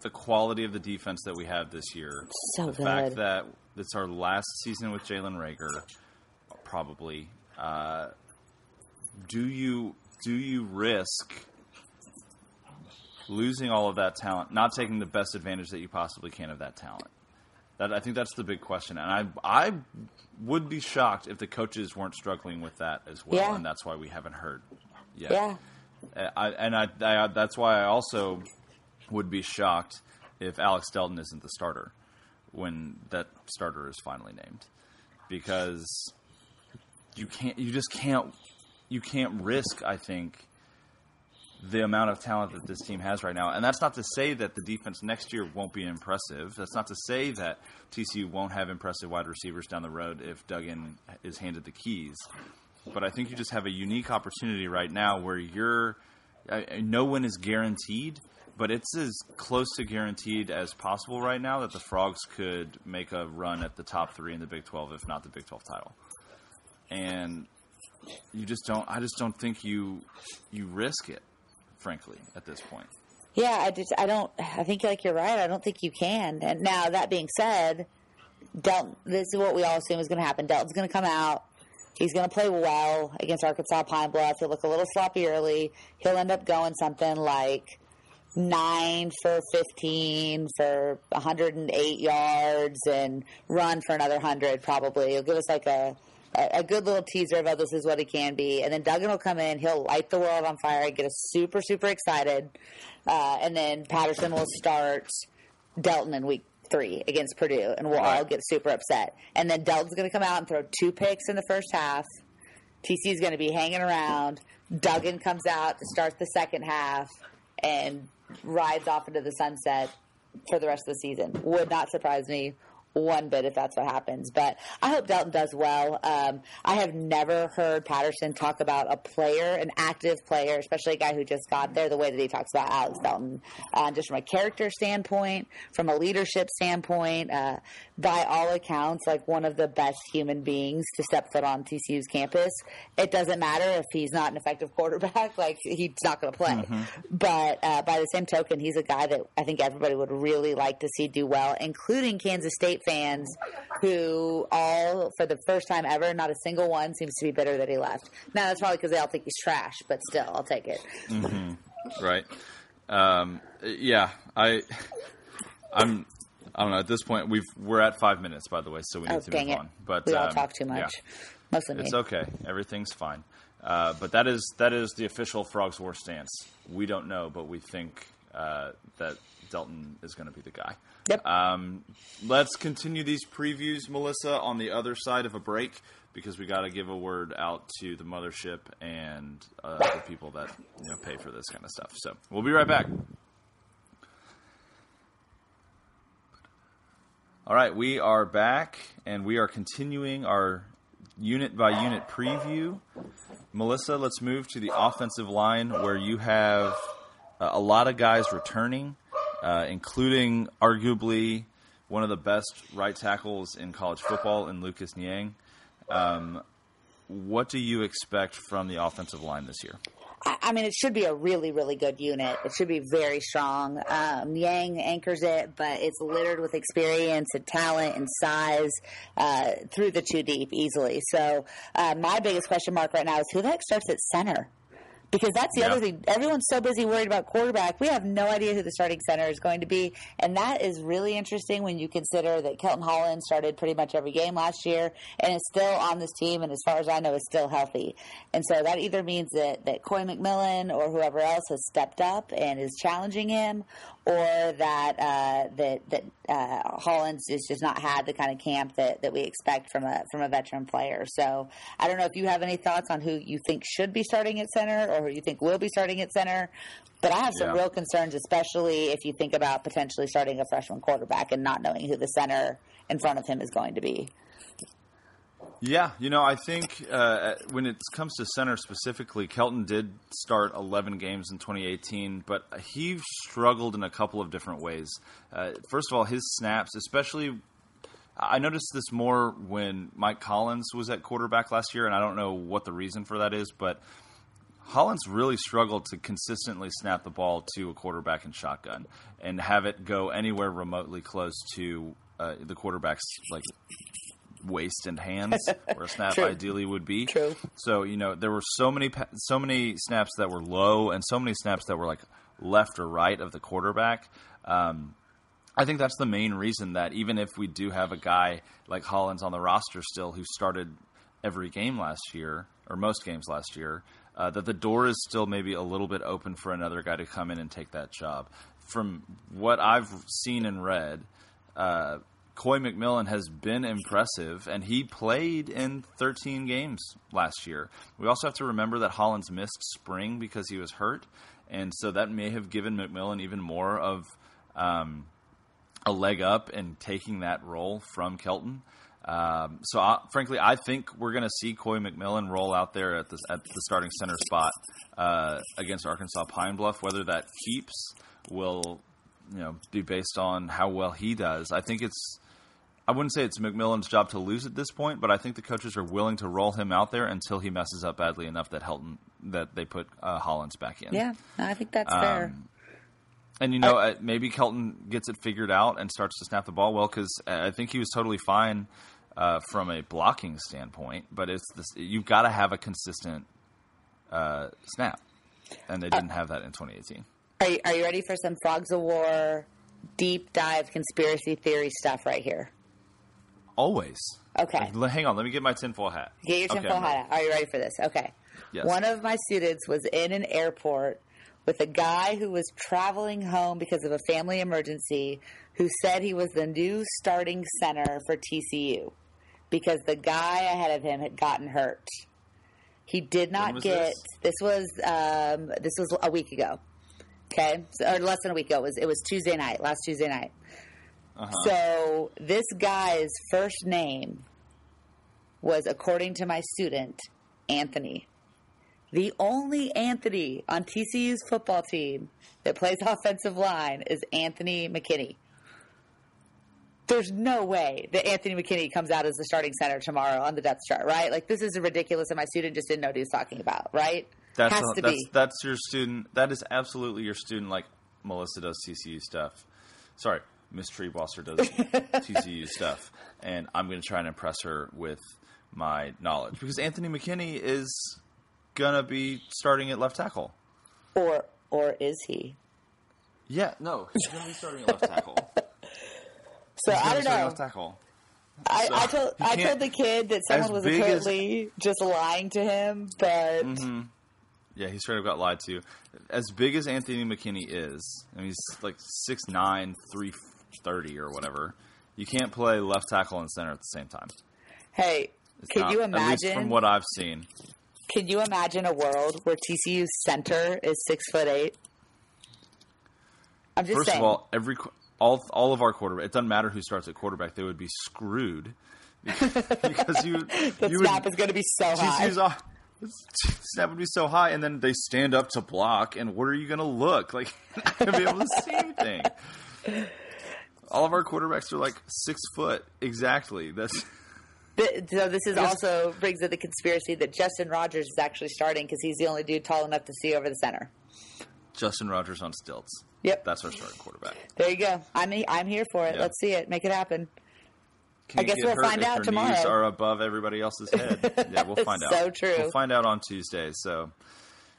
the quality of the defense that we have this year. So the good. fact that it's our last season with Jalen Reagor, probably. Uh, do you do you risk losing all of that talent, not taking the best advantage that you possibly can of that talent? That I think that's the big question, and I I would be shocked if the coaches weren't struggling with that as well, yeah. and that's why we haven't heard yeah. Yeah. Uh, I, and I, I, that's why I also would be shocked if Alex Delton isn't the starter when that starter is finally named, because you can't, you just can't, you can't risk. I think the amount of talent that this team has right now, and that's not to say that the defense next year won't be impressive. That's not to say that TCU won't have impressive wide receivers down the road if Duggan is handed the keys but I think you just have a unique opportunity right now where you're no one is guaranteed, but it's as close to guaranteed as possible right now that the Frogs could make a run at the top three in the Big 12, if not the Big 12 title. And you just don't. I just don't think you you risk it, frankly, at this point. Yeah, I just I don't. I think like you're right. I don't think you can. And now that being said, Delton. This is what we all assume is going to happen. Delton's going to come out He's going to play well against Arkansas Pine Bluff. He'll look a little sloppy early. He'll end up going something like nine for 15 for 108 yards and run for another 100 probably. He'll give us like a, a good little teaser about this is what he can be. And then Duggan will come in. He'll light the world on fire, get us super, super excited. Uh, and then Patterson will start Delton in week three against Purdue, and we'll right. all get super upset. And then Delton's going to come out and throw two picks in the first half. TC's going to be hanging around. Duggan comes out to start the second half and rides off into the sunset for the rest of the season. Would not surprise me one bit if that's what happens. But I hope Delton does well. Um, I have never heard Patterson talk about a player, an active player, especially a guy who just got there, the way that he talks about Alex Delton, uh, just from a character standpoint, from a leadership standpoint. Uh, by all accounts, like one of the best human beings to step foot on TCU's campus. It doesn't matter if he's not an effective quarterback; like he's not going to play. Mm-hmm. But uh, by the same token, he's a guy that I think everybody would really like to see do well, including Kansas State fans, who all for the first time ever, not a single one seems to be bitter that he left. Now that's probably because they all think he's trash, but still, I'll take it. Mm-hmm. Right. Um, yeah, I. I'm I don't know. At this point, we've we're at five minutes, by the way, so we need oh, to move it. on. But we all um, talk too much. Yeah. Mostly me. It's okay. Everything's fine. Uh, but that is that is the official Frogs War stance. We don't know, but we think uh, that Delton is going to be the guy. Yep. Um, let's continue these previews, Melissa, on the other side of a break because we got to give a word out to the mothership and uh, the people that you know pay for this kind of stuff. So we'll be right back. All right, we are back and we are continuing our unit by unit preview. Melissa, let's move to the offensive line where you have uh, a lot of guys returning, uh, including arguably one of the best right tackles in college football in Lucas Niang. Um, what do you expect from the offensive line this year? I mean, it should be a really, really good unit. It should be very strong. Um, Niang anchors it, but it's littered with experience and talent and size uh, through the two deep easily. So, uh, my biggest question mark right now is who the heck starts at center? Because that's the yeah. other thing. Everyone's so busy worried about quarterback. We have no idea who the starting center is going to be, and that is really interesting when you consider that Kelton Hollins started pretty much every game last year and is still on this team, and as far as I know, is still healthy. And so that either means that that Coy McMillan or whoever else has stepped up and is challenging him, or that uh, that that uh, Hollins has just not had the kind of camp that, that we expect from a from a veteran player. So I don't know if you have any thoughts on who you think should be starting at center or who you think will be starting at center. But I have some yeah. real concerns, especially if you think about potentially starting a freshman quarterback and not knowing who the center in front of him is going to be. Yeah, you know, I think uh, when it comes to center specifically, Kelton did start 11 games in 2018, but he struggled in a couple of different ways. Uh, first of all, his snaps, especially, I noticed this more when Mike Collins was at quarterback last year, and I don't know what the reason for that is, but Hollins really struggled to consistently snap the ball to a quarterback in shotgun and have it go anywhere remotely close to uh, the quarterback's like waist and hands, where a snap ideally would be. True. So you know there were so many so many snaps that were low, and so many snaps that were like left or right of the quarterback. Um, I think that's the main reason that even if we do have a guy like Hollins on the roster still who started every game last year or most games last year, uh, that the door is still maybe a little bit open for another guy to come in and take that job. From what I've seen and read, uh, Coy McMillan has been impressive, and he played in 13 games last year. We also have to remember that Hollins missed spring because he was hurt, and so that may have given McMillan even more of um, a leg up in taking that role from Kelton. Um, so, I, frankly, I think we're going to see Coy McMillan roll out there at the, at the starting center spot uh, against Arkansas Pine Bluff. Whether that keeps will you know be based on how well he does. I think it's I wouldn't say it's McMillan's job to lose at this point, but I think the coaches are willing to roll him out there until he messes up badly enough that Helton that they put uh, Hollins back in. Yeah, I think that's um, fair. And you know, I, uh, maybe Kelton gets it figured out and starts to snap the ball well because I think he was totally fine uh, from a blocking standpoint. But it's this, you've got to have a consistent uh, snap, and they uh, didn't have that in 2018. Are you, are you ready for some Frogs of War deep dive conspiracy theory stuff right here? Always. Okay. Hang on. Let me get my tinfoil hat. Get your tinfoil okay, hat out. Are you ready for this? Okay. Yes. One of my students was in an airport with a guy who was traveling home because of a family emergency who said he was the new starting center for TCU because the guy ahead of him had gotten hurt. He did not get this? this, was um, this was a week ago. Okay, so, or less than a week ago. It was it was Tuesday night, last Tuesday night. Uh-huh. So this guy's first name was, according to my student, Anthony. The only Anthony on TCU's football team that plays offensive line is Anthony McKinney. There's no way that Anthony McKinney comes out as the starting center tomorrow on the depth chart, right? Like this is ridiculous, and my student just didn't know what he was talking about, right? That's Has a- to that's be. that's your student. That is absolutely your student. Like Melissa does TCU stuff. Sorry, Miss Triebwasser does TCU stuff, and I'm going to try and impress her with my knowledge because Anthony McKinney is gonna be starting at left tackle. Or or is he? Yeah, no, he's going to be starting at left tackle. So He's I don't be know. left tackle. I, So, I told I told the kid that someone was big as- apparently just lying to him, but Mm-hmm. Yeah, he straight up got lied to. As big as Anthony McKinney is, I mean, he's like 6'9", 330 or whatever. You can't play left tackle and center at the same time. hey, It's can not- you At least imagine? from what I've seen. can you imagine a world where TCU's center is six foot eight? I'm just First saying. of all, every all all of our quarterback. It doesn't matter who starts at quarterback; they would be screwed because you the you would snap is going to be so high. TCU's off. Snap would be so high, and then they stand up to block. And what are you going to look like? Not going to be able to see anything. All of our quarterbacks are like six foot exactly. That's Th- so this is also brings in the conspiracy that Justin Rogers is actually starting because he's the only dude tall enough to see over the center. Justin Rogers on stilts. Yep. That's our starting quarterback. There you go. I'm I'm here for it. Yeah. Let's see it. Make it happen. Can I guess we'll find out tomorrow. Knees are above everybody else's head. Yeah, we'll find out. So true. We'll find out on Tuesday. So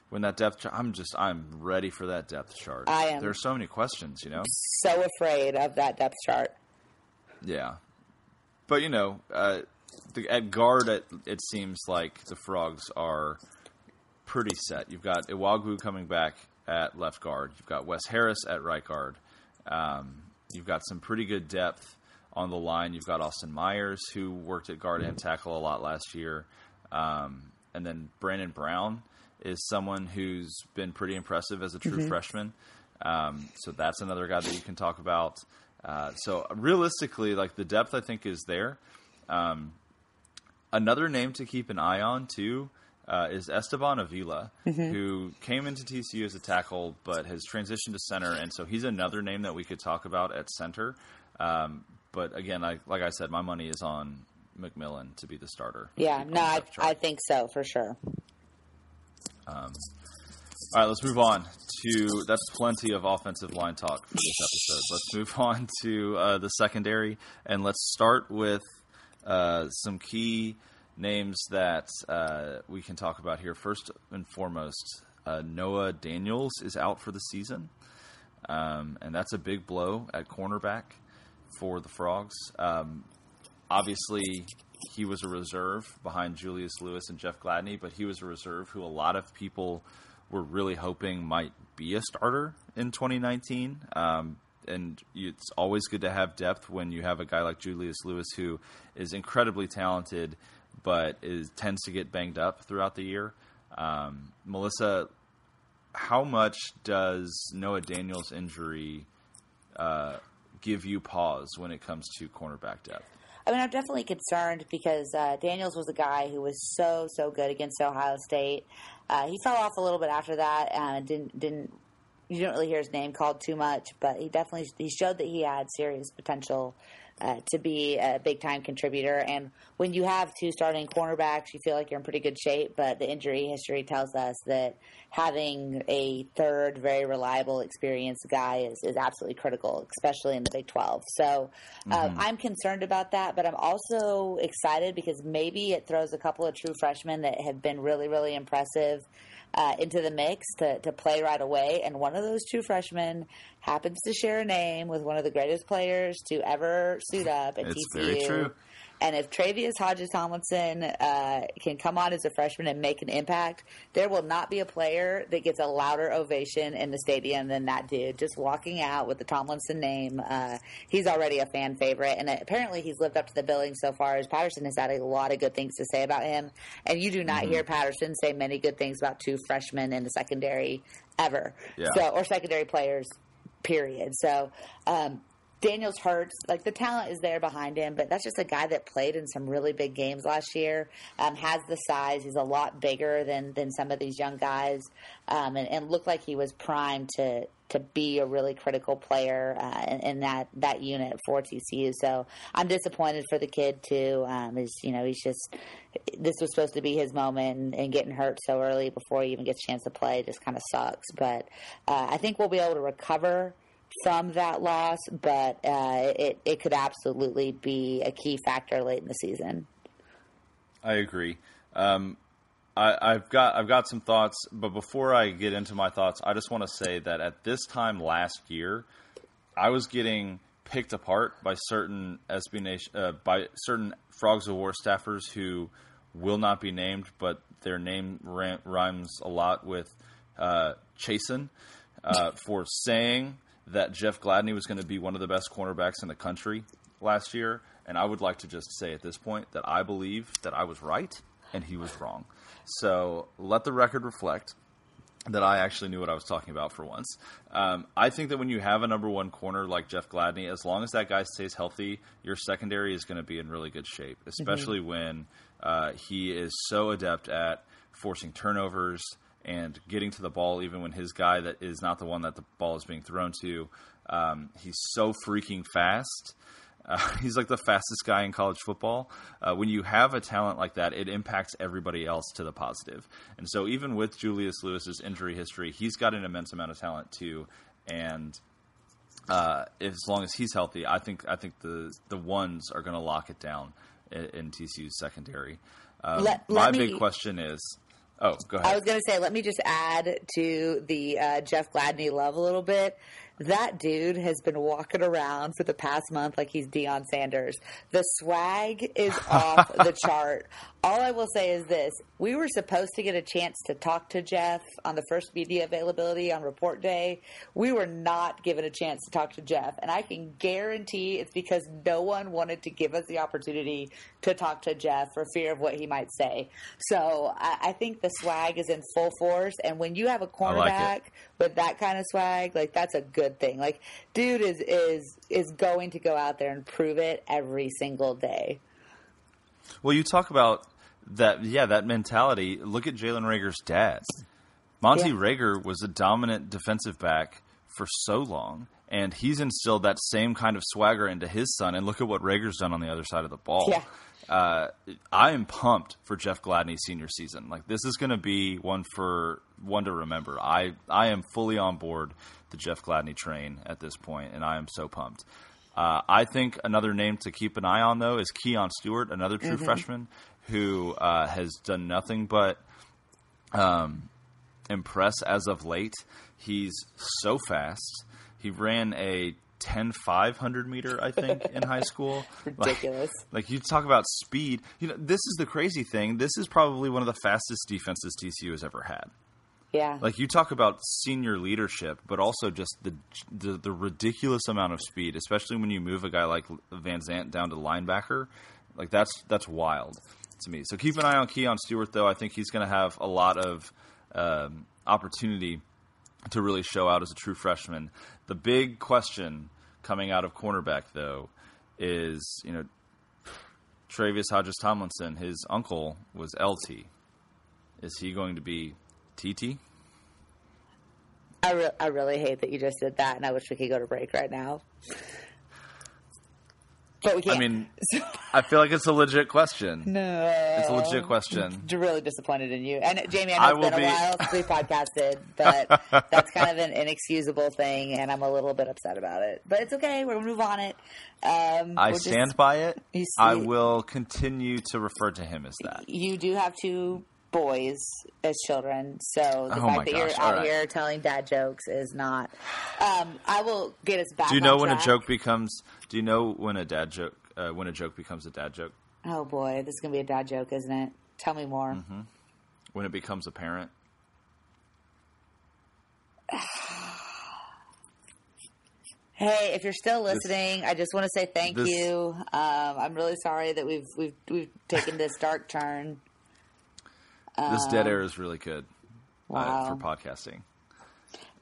when that depth chart, I'm just I'm ready for that depth chart. I am. There's so many questions, you know. So afraid of that depth chart. Yeah, but you know, uh, the, at guard, it, it seems like the frogs are pretty set. You've got Iwuagwu coming back at left guard. You've got Wes Harris at right guard. Um, you've got some pretty good depth on the line. You've got Austin Myers, who worked at guard and tackle a lot last year, um, and then Brandon Brown is someone who's been pretty impressive as a true freshman. Um, so that's another guy that you can talk about. Uh, so realistically, like the depth, I think is there. Um, another name to keep an eye on too uh, is Esteban Avila, who came into TCU as a tackle, but has transitioned to center, and so he's another name that we could talk about at center. Um, but again, I, like I said, my money is on McMillan to be the starter. Yeah, no, I. I think so for sure. All right, let's move on to that's plenty of offensive line talk for this episode. Let's move on to uh, the secondary, and let's start with uh, some key names that uh, we can talk about here. First and foremost, uh, Noah Daniels is out for the season, um, and that's a big blow at cornerback for the Frogs. Um, obviously he was a reserve behind Julius Lewis and Jeff Gladney, but he was a reserve who a lot of people were really hoping might be a starter in 2019. Um, and it's always good to have depth when you have a guy like Julius Lewis who is incredibly talented, but is tends to get banged up throughout the year. Um, Melissa, how much does Noah Daniels' injury uh, give you pause when it comes to cornerback depth? I mean, I'm definitely concerned because uh, Daniels was a guy who was so so good against Ohio State. Uh, he fell off a little bit after that. and didn't didn't you didn't really hear his name called too much, but he definitely he showed that he had serious potential uh, to be a big time contributor. And when you have two starting cornerbacks, you feel like you're in pretty good shape. But the injury history tells us that having a third, very reliable, experienced guy is, is absolutely critical, especially in the Big 12. So um, I'm concerned about that, but I'm also excited because maybe it throws a couple of true freshmen that have been really, really impressive uh, into the mix to, to play right away. And one of those two freshmen happens to share a name with one of the greatest players to ever suit up at It's TCU. very true. And if Tre'Vius Hodges Tomlinson uh, can come on as a freshman and make an impact, there will not be a player that gets a louder ovation in the stadium than that dude. Just walking out with the Tomlinson name, uh, he's already a fan favorite, and apparently he's lived up to the billing so far. As Patterson has had a lot of good things to say about him, and you do not Mm-hmm. hear Patterson say many good things about two freshmen in the secondary ever. Yeah. So or secondary players, period. So. Um, Daniels hurts. Like the talent is there behind him, but that's just a guy that played in some really big games last year. Um, has the size. He's a lot bigger than than some of these young guys, um, and, and looked like he was primed to to be a really critical player uh, in, in, that that unit for TCU. So I'm disappointed for the kid too. Um, is you know he's just this was supposed to be his moment, and, and, getting hurt so early before he even gets a chance to play just kind of sucks. But uh, I think we'll be able to recover from that loss, but uh, it it could absolutely be a key factor late in the season. I agree. Um, I, have got I've got some thoughts, but before I get into my thoughts, I just want to say that at this time last year, I was getting picked apart by certain SB Nation uh, by certain Frogs of War staffers who will not be named, but their name rhymes a lot with uh, Chasen uh, for saying that Jeff Gladney was going to be one of the best cornerbacks in the country last year. And I would like to just say at this point that I believe that I was right and he was wrong. So let the record reflect that I actually knew what I was talking about for once. Um, I think that when you have a number one corner like Jeff Gladney, as long as that guy stays healthy, your secondary is going to be in really good shape, especially mm-hmm. when uh, he is so adept at forcing turnovers and getting to the ball even when his guy that is not the one that the ball is being thrown to. Um, he's so freaking fast. Uh, he's like the fastest guy in college football. Uh, when you have a talent like that, it impacts everybody else to the positive. And so, even with Julius Lewis's injury history, he's got an immense amount of talent too. And uh, as long as he's healthy, I think I think the the ones are going to lock it down in, in TCU's secondary. Um, let, let my me, big question is Oh, go ahead. I was going to say, let me just add to the uh, Jeff Gladney love a little bit. That dude has been walking around for the past month like he's Deion Sanders. The swag is off the chart. All I will say is this we were supposed to get a chance to talk to Jeff on the first media availability on report day. We were not given a chance to talk to Jeff. And I can guarantee it's because no one wanted to give us the opportunity to talk to Jeff for fear of what he might say. So I, I think the swag is in full force. And when you have a cornerback like with that kind of swag, like that's a good thing. Like, dude is, is, is going to go out there and prove it every single day. Well, you talk about that yeah that mentality. Look at Jalen Reagor's dad. Monty yeah. Reagor was a dominant defensive back for so long, and he's instilled that same kind of swagger into his son. And look at what Reagor's done on the other side of the ball. Yeah. Uh, I am pumped for Jeff Gladney's senior season. Like this is going to be one for one to remember. I I am fully on board the Jeff Gladney train at this point, and I am so pumped. Uh, I think another name to keep an eye on though is Kee'yon Stewart, another true mm-hmm. freshman who uh, has done nothing but um, impress as of late. He's so fast. He ran a 10 500 meter, I think, in high school. Ridiculous. Like, like, you talk about speed. You know, this is the crazy thing. This is probably one of the fastest defenses TCU has ever had. Yeah. Like you talk about senior leadership, but also just the, the, the ridiculous amount of speed, especially when you move a guy like Van Zandt down to linebacker. Like that's that's wild to me. So keep an eye on Kee'yon Stewart, though. I think he's going to have a lot of um, opportunity to really show out as a true freshman. The big question coming out of cornerback, though, is you know Tre'Vius Hodges Tomlinson. His uncle was LT. Is he going to be TT? I, re- I really hate that you just did that, and I wish we could go to break right now but we can't. I mean, I feel like it's a legit question. No, it's a legit question. I'm really disappointed in you. And Jamie, I know I it's been be... a while since we podcasted, but that's kind of an inexcusable thing, and I'm a little bit upset about it. But it's okay. We're gonna move on it. Um, I stand just, by it. I will continue to refer to him as that. You do have two boys as children. So the oh fact that you're out right. here telling dad jokes is not. Um, I will get us back. Do you know when track. a joke becomes? Do you know when a dad joke uh, when a joke becomes a dad joke? Oh boy, this is gonna be a dad joke, isn't it? Tell me more. Mm-hmm. When it becomes apparent. Hey, if you're still listening, this, I just want to say thank this, you. Um, I'm really sorry that we've we've we've taken this dark turn. This dead air is really good wow. uh, for podcasting.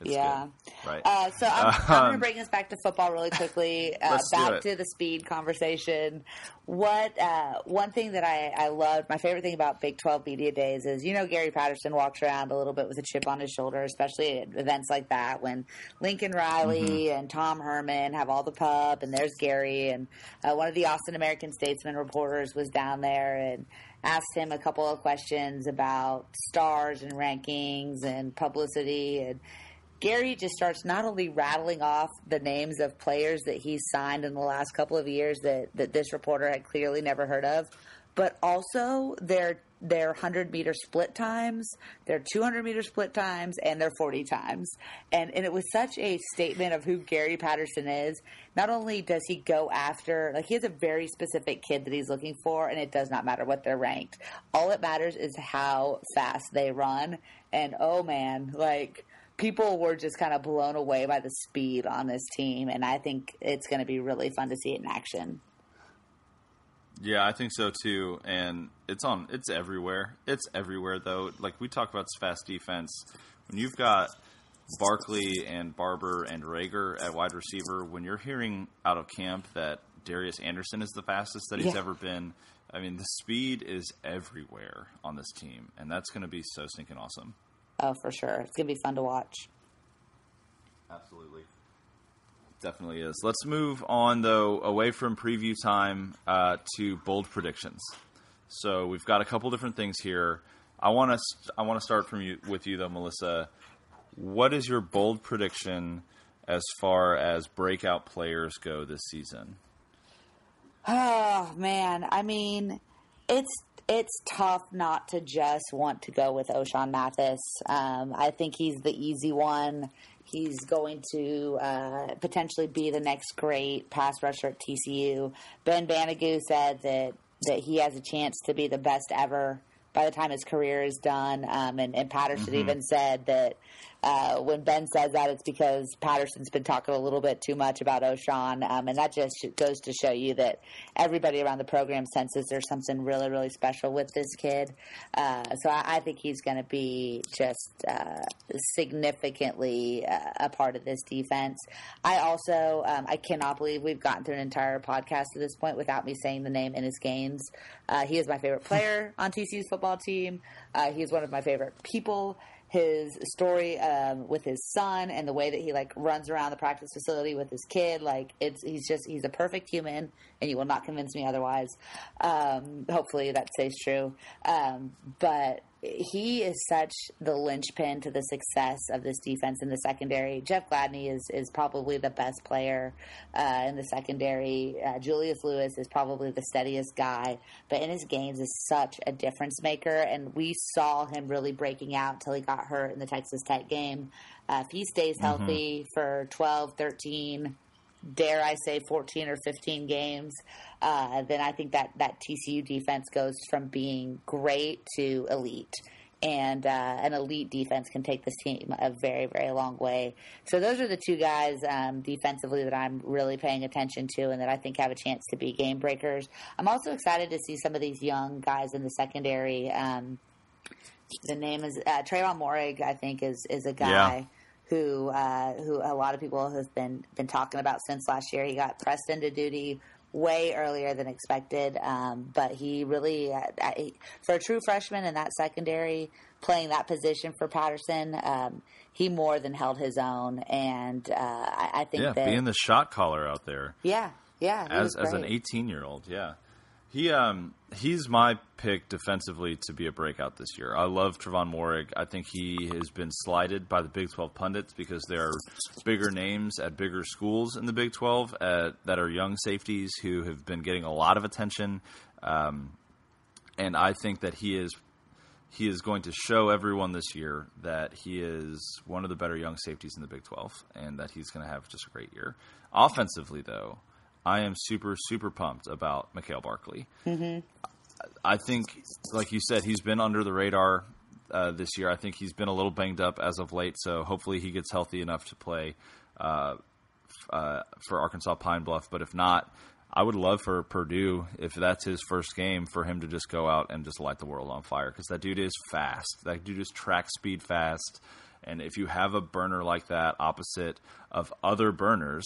It's yeah. good, right. Uh, so I'm, I'm going to Um, bring us back to football really quickly. Uh, back to the speed conversation. What uh, one thing that I, I loved, my favorite thing about Big 12 media days is, you know, Gary Patterson walks around a little bit with a chip on his shoulder, especially at events like that when Lincoln Riley Mm-hmm. and Tom Herman have all the pub, and there's Gary, and uh, one of the Austin American Statesman reporters was down there and asked him a couple of questions about stars and rankings and publicity and Gary just starts not only rattling off the names of players that he's signed in the last couple of years that, that this reporter had clearly never heard of, but also their their 100 meter split times, their 200 meter split times, and their 40 times. And, and it was such a statement of who Gary Patterson is. Not only does he go after, like, he has a very specific kid that he's looking for, and it does not matter what they're ranked. All it matters is how fast they run. And oh man, like, people were just kind of blown away by the speed on this team, and I think it's going to be really fun to see it in action. Yeah, I think so too. And it's on. It's everywhere. It's everywhere though. Like we talk about fast defense. When you've got Barkley and Barber and Reagor at wide receiver, when you're hearing out of camp that Darius Anderson is the fastest that he's Yeah. ever been, I mean the speed is everywhere on this team, and that's going to be so stinking awesome. Oh, for sure, it's going to be fun to watch. Absolutely. Definitely is. Let's move on though away from preview time uh, to bold predictions. So we've got a couple different things here. I want to I want to start from you with you though, Melissa. What is your bold prediction as far as breakout players go this season? Oh man, I mean, it's it's tough not to just want to go with Ochaun Mathis. Um, I think he's the easy one. He's going to uh, potentially be the next great pass rusher at TCU. Ben Banogu said that that he has a chance to be the best ever by the time his career is done. Um, and, and Patterson even said that uh, when Ben says that, it's because Patterson's been talking a little bit too much about Ochaun, um, and that just goes to show you that everybody around the program senses there's something really, really special with this kid. Uh, so I, I think he's going to be just uh, significantly uh, a part of this defense. I also um, I cannot believe we've gotten through an entire podcast to this point without me saying the name Innis Gaines. Uh, he is my favorite player on TCU's football team. Uh, he is one of my favorite people his story um, with his son and the way that he like runs around the practice facility with his kid like it's he's just he's a perfect human and you will not convince me otherwise. Um, hopefully that stays true. Um, but he is such the linchpin to the success of this defense in the secondary. Jeff Gladney is, is probably the best player uh, in the secondary. Uh, Julius Lewis is probably the steadiest guy, but Innis Gaines is such a difference maker. And we saw him really breaking out until he got hurt in the Texas Tech game. Uh, if he stays healthy for 12, 13, dare I say 14 or 15 games, uh, then I think that that TCU defense goes from being great to elite. And uh, an elite defense can take this team a very, very long way. So those are the two guys um, defensively that I'm really paying attention to, and that I think have a chance to be game breakers. I'm also excited to see some of these young guys in the secondary. Um, the name is uh, Trevon Moehrig. I think is is a guy who uh, who a lot of people have been been talking about since last year. He got pressed into duty way earlier than expected, um, but he really uh, he- for a true freshman in that secondary playing that position for Patterson. Um, he more than held his own, and uh, I, I think Yeah, that being the shot caller out there. yeah, yeah, as as an 18 year old. Yeah, he um he's my pick defensively to be a breakout this year. I love Trevon Moehrig. I think he has been slighted by the Big 12 pundits because there are bigger names at bigger schools in the Big 12 at, that are young safeties who have been getting a lot of attention. Um, and I think that he is he is going to show everyone this year that he is one of the better young safeties in the Big 12 and that he's going to have just a great year. Offensively, though, I am super, super pumped about Mikhail Barkley. Mm-hmm. I think, like you said, he's been under the radar uh, this year. I think he's been a little banged up as of late, so hopefully he gets healthy enough to play uh, uh, for Arkansas Pine Bluff. But if not, I would love for Purdue, if that's his first game, for him to just go out and just light the world on fire because that dude is fast. That dude is track speed fast, And if you have a burner like that opposite of other burners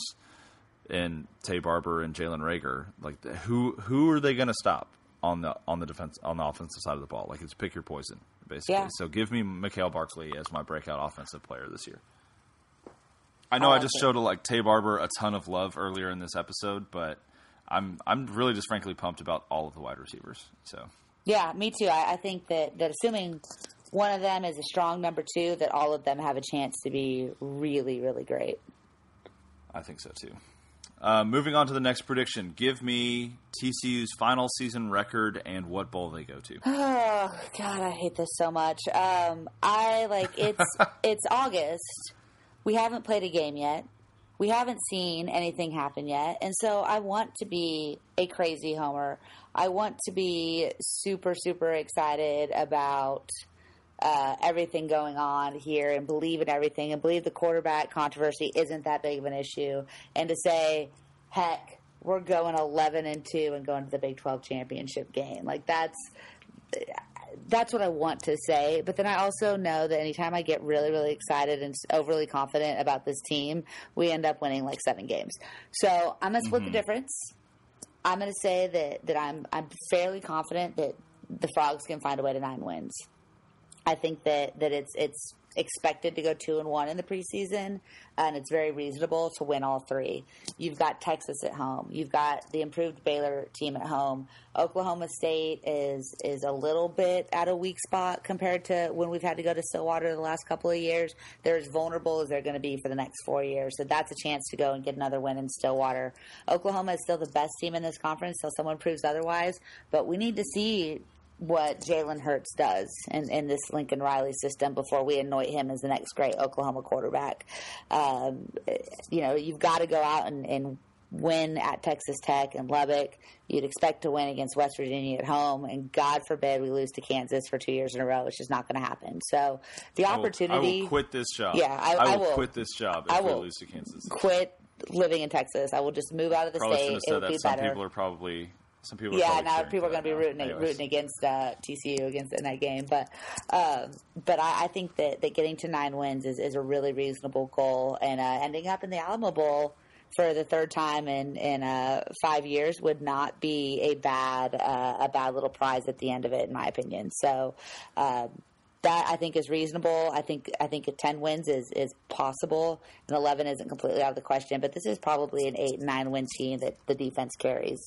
in Taye Barber and Jalen Reagor. like who who are they going to stop on the on the defense on the offensive side of the ball? Like it's pick your poison basically. Yeah. So give me Mikhail Barkley as my breakout offensive player this year. I know I I, just it. showed like Taye Barber a ton of love earlier in this episode, but I'm I'm really just frankly pumped about all of the wide receivers. So Yeah, me too. I, I think that, that assuming one of them is a strong number two, that all of them have a chance to be really, really great. I think so too. Uh, moving on to the next prediction. Give me TCU's final season record and what bowl they go to. Oh God, I hate this so much. Um, I like it's it's August. We haven't played a game yet. We haven't seen anything happen yet, and so I want to be a crazy homer. I want to be super super excited about uh, everything going on here and believe in everything and believe the quarterback controversy isn't that big of an issue and to say, heck, we're going 11 and 2 and going to the Big 12 championship game. Like that's that's what I want to say. But then I also know that anytime I get really, really excited and overly confident about this team, we end up winning like seven games. So I'm gonna split the difference. I'm gonna say that that I'm I'm fairly confident that the frogs can find a way to nine wins. I think that, that it's it's expected to go two and one in the preseason, and it's very reasonable to win all three. You've got Texas at home. You've got the improved Baylor team at home. Oklahoma State is is a little bit at a weak spot compared to when we've had to go to Stillwater the last couple of years. They're as vulnerable as they're going to be for the next four years. So that's a chance to go and get another win in Stillwater. Oklahoma is still the best team in this conference until someone proves otherwise. But we need to see what Jalen Hurts does in, in this Lincoln Riley system before we anoint him as the next great Oklahoma quarterback. Um, you know, you've got to go out and, and win at Texas Tech and Lubbock. You'd expect to win against West Virginia at home, and God forbid we lose to Kansas for two years in a row. It's just not going to happen. So the I will- opportunity I will quit this job. Yeah, I- I I will, will- quit this job if I we will lose to Kansas. quit living in Texas. I will just move out of the Probably state. shouldn't It have would said be. Some better. people are probably some people. Yeah, now people are going to be rooting. Anyways. rooting against uh, TCU against in that game, but um, but I, I think that, that getting to nine wins is, is a really reasonable goal, and uh, ending up in the Alamo Bowl for the third time in in uh, five years would not be a bad uh, a bad little prize at the end of it, in my opinion. So. Um, that I think is reasonable. I think I think a ten wins is is possible, and eleven isn't completely out of the question. But this is probably an eight nine win team that the defense carries.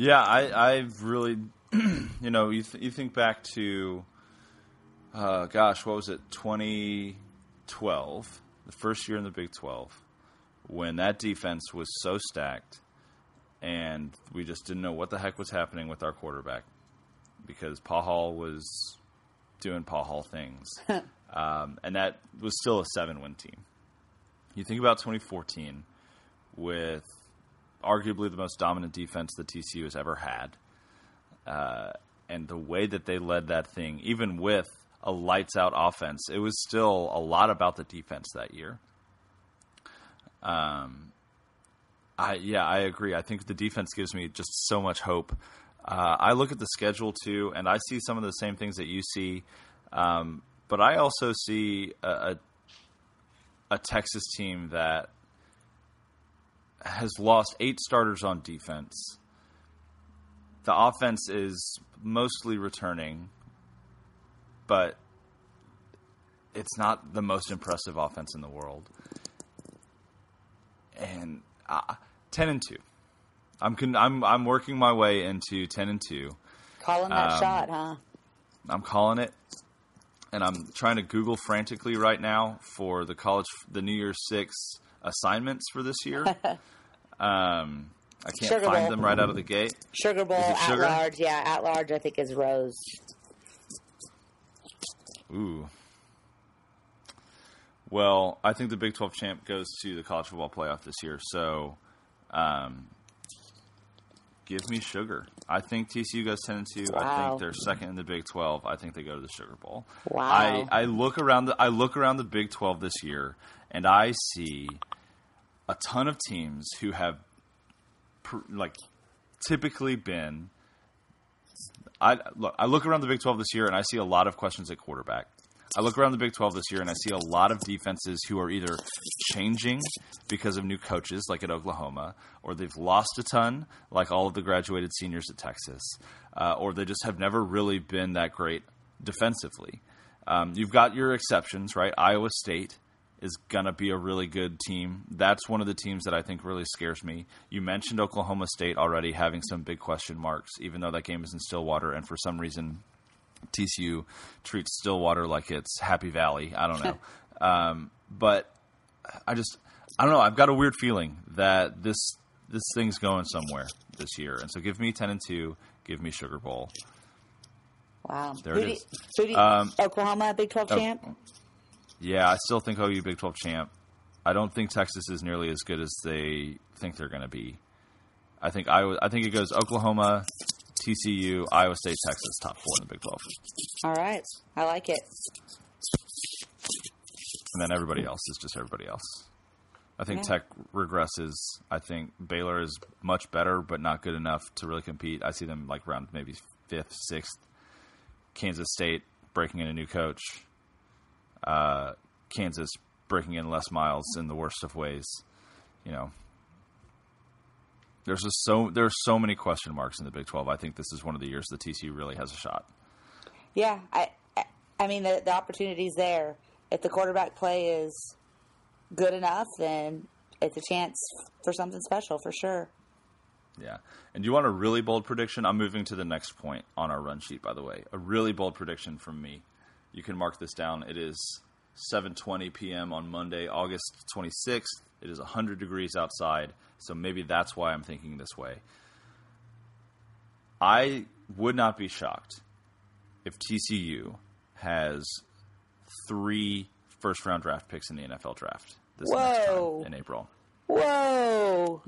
Yeah, I, I've really, you know, you, th- you think back to, uh, gosh, what was it, 2012, the first year in the Big 12, when that defense was so stacked and we just didn't know what the heck was happening with our quarterback because Pachall was doing Pachall things. um, and that was still a seven win team. You think about 2014 with arguably the most dominant defense that TCU has ever had. Uh, and the way that they led that thing, even with a lights out offense, it was still a lot about the defense that year. Um, I yeah, I agree. I think the defense gives me just so much hope. Uh, I look at the schedule too, and I see some of the same things that you see, um, but I also see a, a, a Texas team that has lost eight starters on defense. The offense is mostly returning, but it's not the most impressive offense in the world. And uh, ten and two, I'm con- I'm I'm working my way into ten and two. Calling that Um, shot, huh? I'm calling it, and I'm trying to Google frantically right now for the college, the New Year's Six assignments for this year. um, I can't Sugar find Bowl. them right out of the gate. Sugar Bowl at sugar? large, yeah, at large. I think is Rose. Ooh. Well, I think the Big 12 champ goes to the college football playoff this year. So, um, give me sugar. I think TCU goes 10 and 2. I think they're second in the Big 12. I think they go to the Sugar Bowl. Wow. I, I look around the I look around the Big 12 this year and I see a ton of teams who have like typically been I look I look around the Big 12 this year and I see a lot of questions at quarterback. I look around the Big 12 this year and I see a lot of defenses who are either changing because of new coaches, like at Oklahoma, or they've lost a ton, like all of the graduated seniors at Texas, uh, or they just have never really been that great defensively. Um, you've got your exceptions, right? Iowa State is going to be a really good team. That's one of the teams that I think really scares me. You mentioned Oklahoma State already having some big question marks, even though that game is in Stillwater, and for some reason, TCU treats Stillwater like it's Happy Valley. I don't know. um, but I just, I don't know. I've got a weird feeling that this this thing's going somewhere this year. And so give me 10 and 2, give me Sugar Bowl. Wow. There Who it is. who do you- Um, Oklahoma Big 12 oh, champ? Yeah, I still think OU Big 12 champ. I don't think Texas is nearly as good as they think they're going to be. I think Iowa. I think it goes Oklahoma, TCU, Iowa State, Texas, top four in the Big 12, All right. I like it. and then everybody else is just everybody else. I think Yeah. Tech regresses. I think Baylor is much better, but not good enough to really compete. I see them like around maybe fifth, sixth. Kansas State breaking in a new coach. Uh, Kansas breaking in Les Miles in the worst of ways. You know, there's just so there's so many question marks in the Big 12. I think this is one of the years the TCU really has a shot. Yeah, I, I- I mean the the opportunity's there. If the quarterback play is good enough, then it's a chance for something special for sure. Yeah. And do you want a really bold prediction? I'm moving to the next point on our run sheet, by the way. A really bold prediction from me. You can mark this down. It is 7:20 p.m. on Monday, August 26th. It is 100 degrees outside, so maybe that's why I'm thinking this way. I would not be shocked if TCU has three first round draft picks in the NFL draft this next Whoa. time in April. Whoa.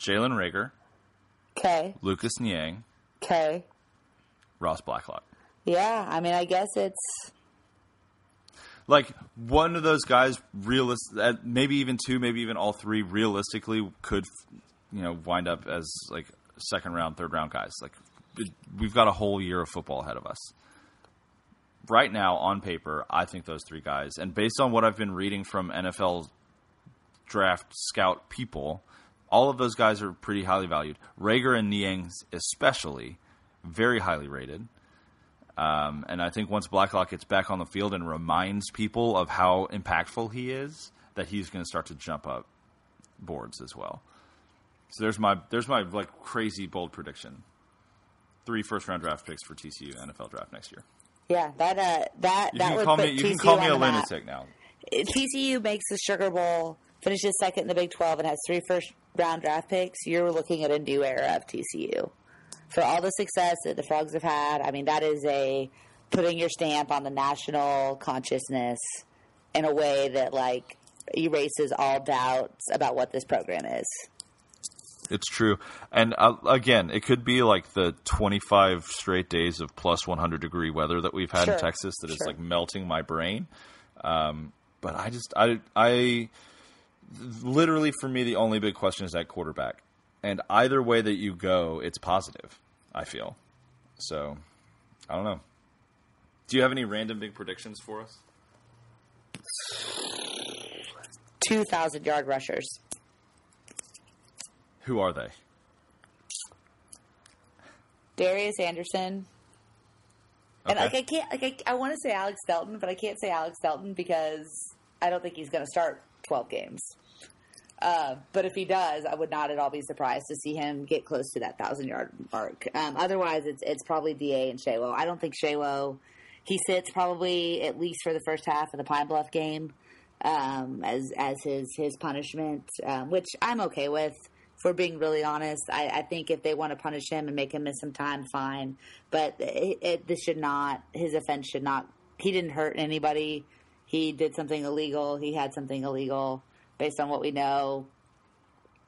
Jalen Reagor, Okay. Lucas Niang, Okay. Ross Blacklock. Yeah. I mean, I guess it's Like one of those guys, realist, uh, maybe even two, maybe even all three, realistically could, you know, wind up as like second round, third round guys. Like we've got a whole year of football ahead of us. Right now, on paper, I think those three guys, and based on what I've been reading from NFL draft scout people, all of those guys are pretty highly valued. Reagor and Niang, especially, very highly rated. Um, and I think once Blacklock gets back on the field and reminds people of how impactful he is, that he's going to start to jump up boards as well. So there's my there's my like crazy bold prediction. Three first round draft picks for TCU NFL draft next year. yeah that uh that You that can would call me you can call me a lunatic now. TCU makes the Sugar Bowl, finishes second in the Big 12, and has three first round draft picks, you're looking at a new era of TCU. For all the success that the Frogs have had, I mean, that is a putting your stamp on the national consciousness in a way that, like, erases all doubts about what this program is. It's true, and uh, again, it could be like the 25 straight days of plus 100 degree weather that we've had Sure, in Texas that is sure. like melting my brain. Um, but I just, I, I, literally for me, the only big question is that quarterback, and either way that you go, it's positive. I feel so. I don't know. Do you have any random big predictions for us? 2,000 yard rushers. Who are they? Darius Anderson. And like I can't like I, I want to say Alex Delton, but I can't say Alex Delton because I don't think he's going to start twelve games. Uh, but if he does, I would not at all be surprised to see him get close to that thousand yard mark. Um, otherwise, it's it's probably Da and Shaylo. I don't think Shaylo. He sits probably at least for the first half of the Pine Bluff game um, as as his his punishment, um, which I'm okay with. For being really honest, I, I think if they want to punish him and make him miss some time, fine. But it, it, this should not. His offense should not. He didn't hurt anybody. He did something illegal. He had something illegal. Based on what we know,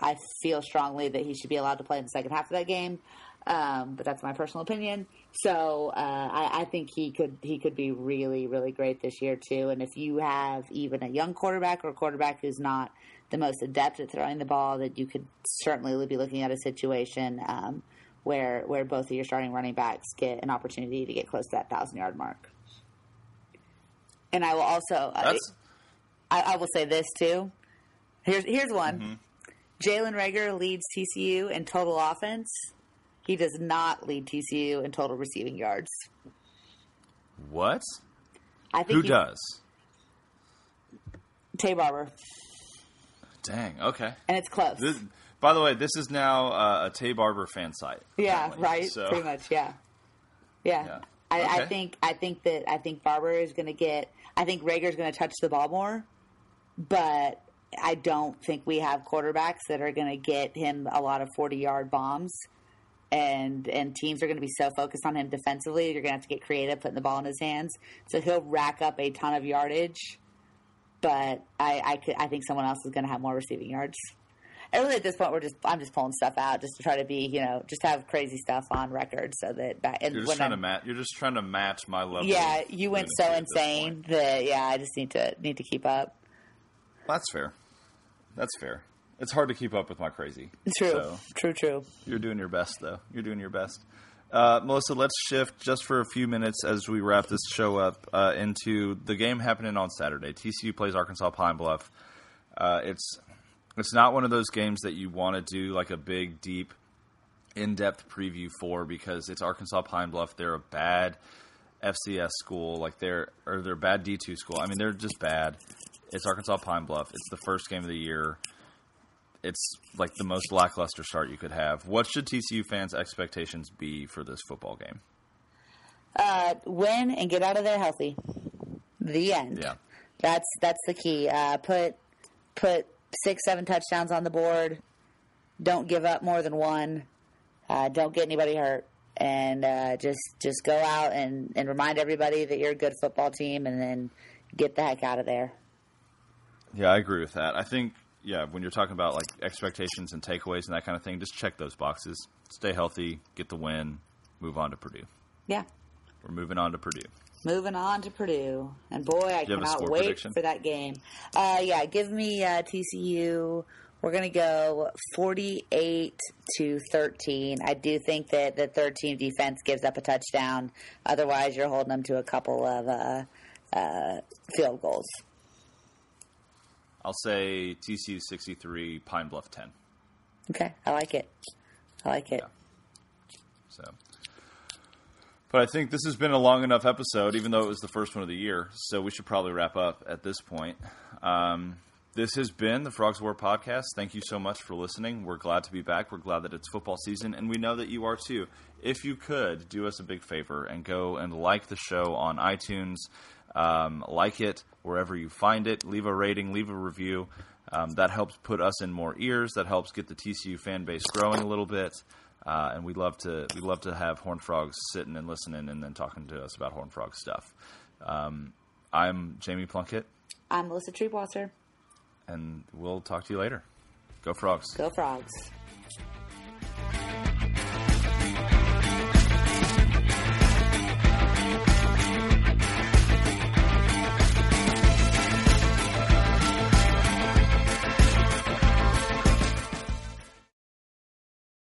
I feel strongly that he should be allowed to play in the second half of that game. Um, but that's my personal opinion. So uh, I, I think he could he could be really really great this year too. And if you have even a young quarterback or a quarterback who's not the most adept at throwing the ball, that you could certainly be looking at a situation um, where where both of your starting running backs get an opportunity to get close to that thousand yard mark. And I will also, I, I will say this too. Here's here's one. Mm-hmm. Jalen Reagor leads TCU in total offense. He does not lead TCU in total receiving yards. what? I think Who he- does? Taye Barber, Dang. Okay. and it's close. This, by the way, this is now uh, a Taye Barber fan site. yeah, apparently. right. So, Pretty much. Yeah, yeah. Yeah. I, I think I think that I think Barber is going to get. I think Reagor is going to touch the ball more, but I don't think we have quarterbacks that are going to get him a lot of forty yard bombs. And and teams are going to be so focused on him defensively, you're going to have to get creative putting the ball in his hands. So he'll rack up a ton of yardage, but I I, could, I think someone else is going to have more receiving yards. And really, at this point, we're just I'm just pulling stuff out just to try to be you know just have crazy stuff on record so that back and You're just trying I'm- to match. You're just trying to match my level. yeah, you went so lunacy at this insane that yeah, I just need to need to keep up. That's fair. That's fair. It's hard to keep up with my crazy. True, So true, true. you're doing your best, though. You're doing your best. Uh, Melissa, let's shift just for a few minutes as we wrap this show up uh, into the game happening on Saturday. TCU plays Arkansas Pine Bluff. Uh, it's it's not one of those games that you want to do like a big, deep, in-depth preview for because it's Arkansas Pine Bluff. They're a bad FCS school, like they're or they're a bad D two school. I mean, they're just bad. It's Arkansas Pine Bluff. It's the first game of the year. It's like the most lackluster start you could have. What should TCU fans' expectations be for this football game? Uh, win and get out of there healthy. The end. Yeah. That's that's the key. Uh, put put six, seven touchdowns on the board. Don't give up more than one. Uh, don't get anybody hurt, and uh, just just go out and, and remind everybody that you're a good football team, and then get the heck out of there. Yeah, I agree with that. I think yeah, when you're talking about like expectations and takeaways and that kind of thing, just check those boxes. Stay healthy, get the win, move on to Purdue. Yeah. We're moving on to Purdue. Moving on to Purdue, and boy, I Do you have a cannot wait prediction? for that game. Uh, yeah, give me uh, TCU. We're gonna go forty-eight to thirteen. I do think that the third team defense gives up a touchdown. Otherwise, you're holding them to a couple of uh, uh, field goals. I'll say TCU 63, Pine Bluff 10. Okay, I like it. I like it. Yeah. So, but I think this has been a long enough episode, even though it was the first one of the year. So we should probably wrap up at this point. Um, this has been the Frogs War podcast. Thank you so much for listening. We're glad to be back. We're glad that it's football season, and we know that you are too. If you could do us a big favor and go and like the show on iTunes, um, like it wherever you find it, leave a rating, leave a review. Um, that helps put us in more ears. That helps get the TCU fan base growing a little bit. Uh, and we love to we love to have Horn Frogs sitting and listening and then talking to us about Horn Frog stuff. Um, I'm Jamie Plunkett, I'm Melissa Triebwasser. and we'll talk to you later. Go Frogs! Go Frogs.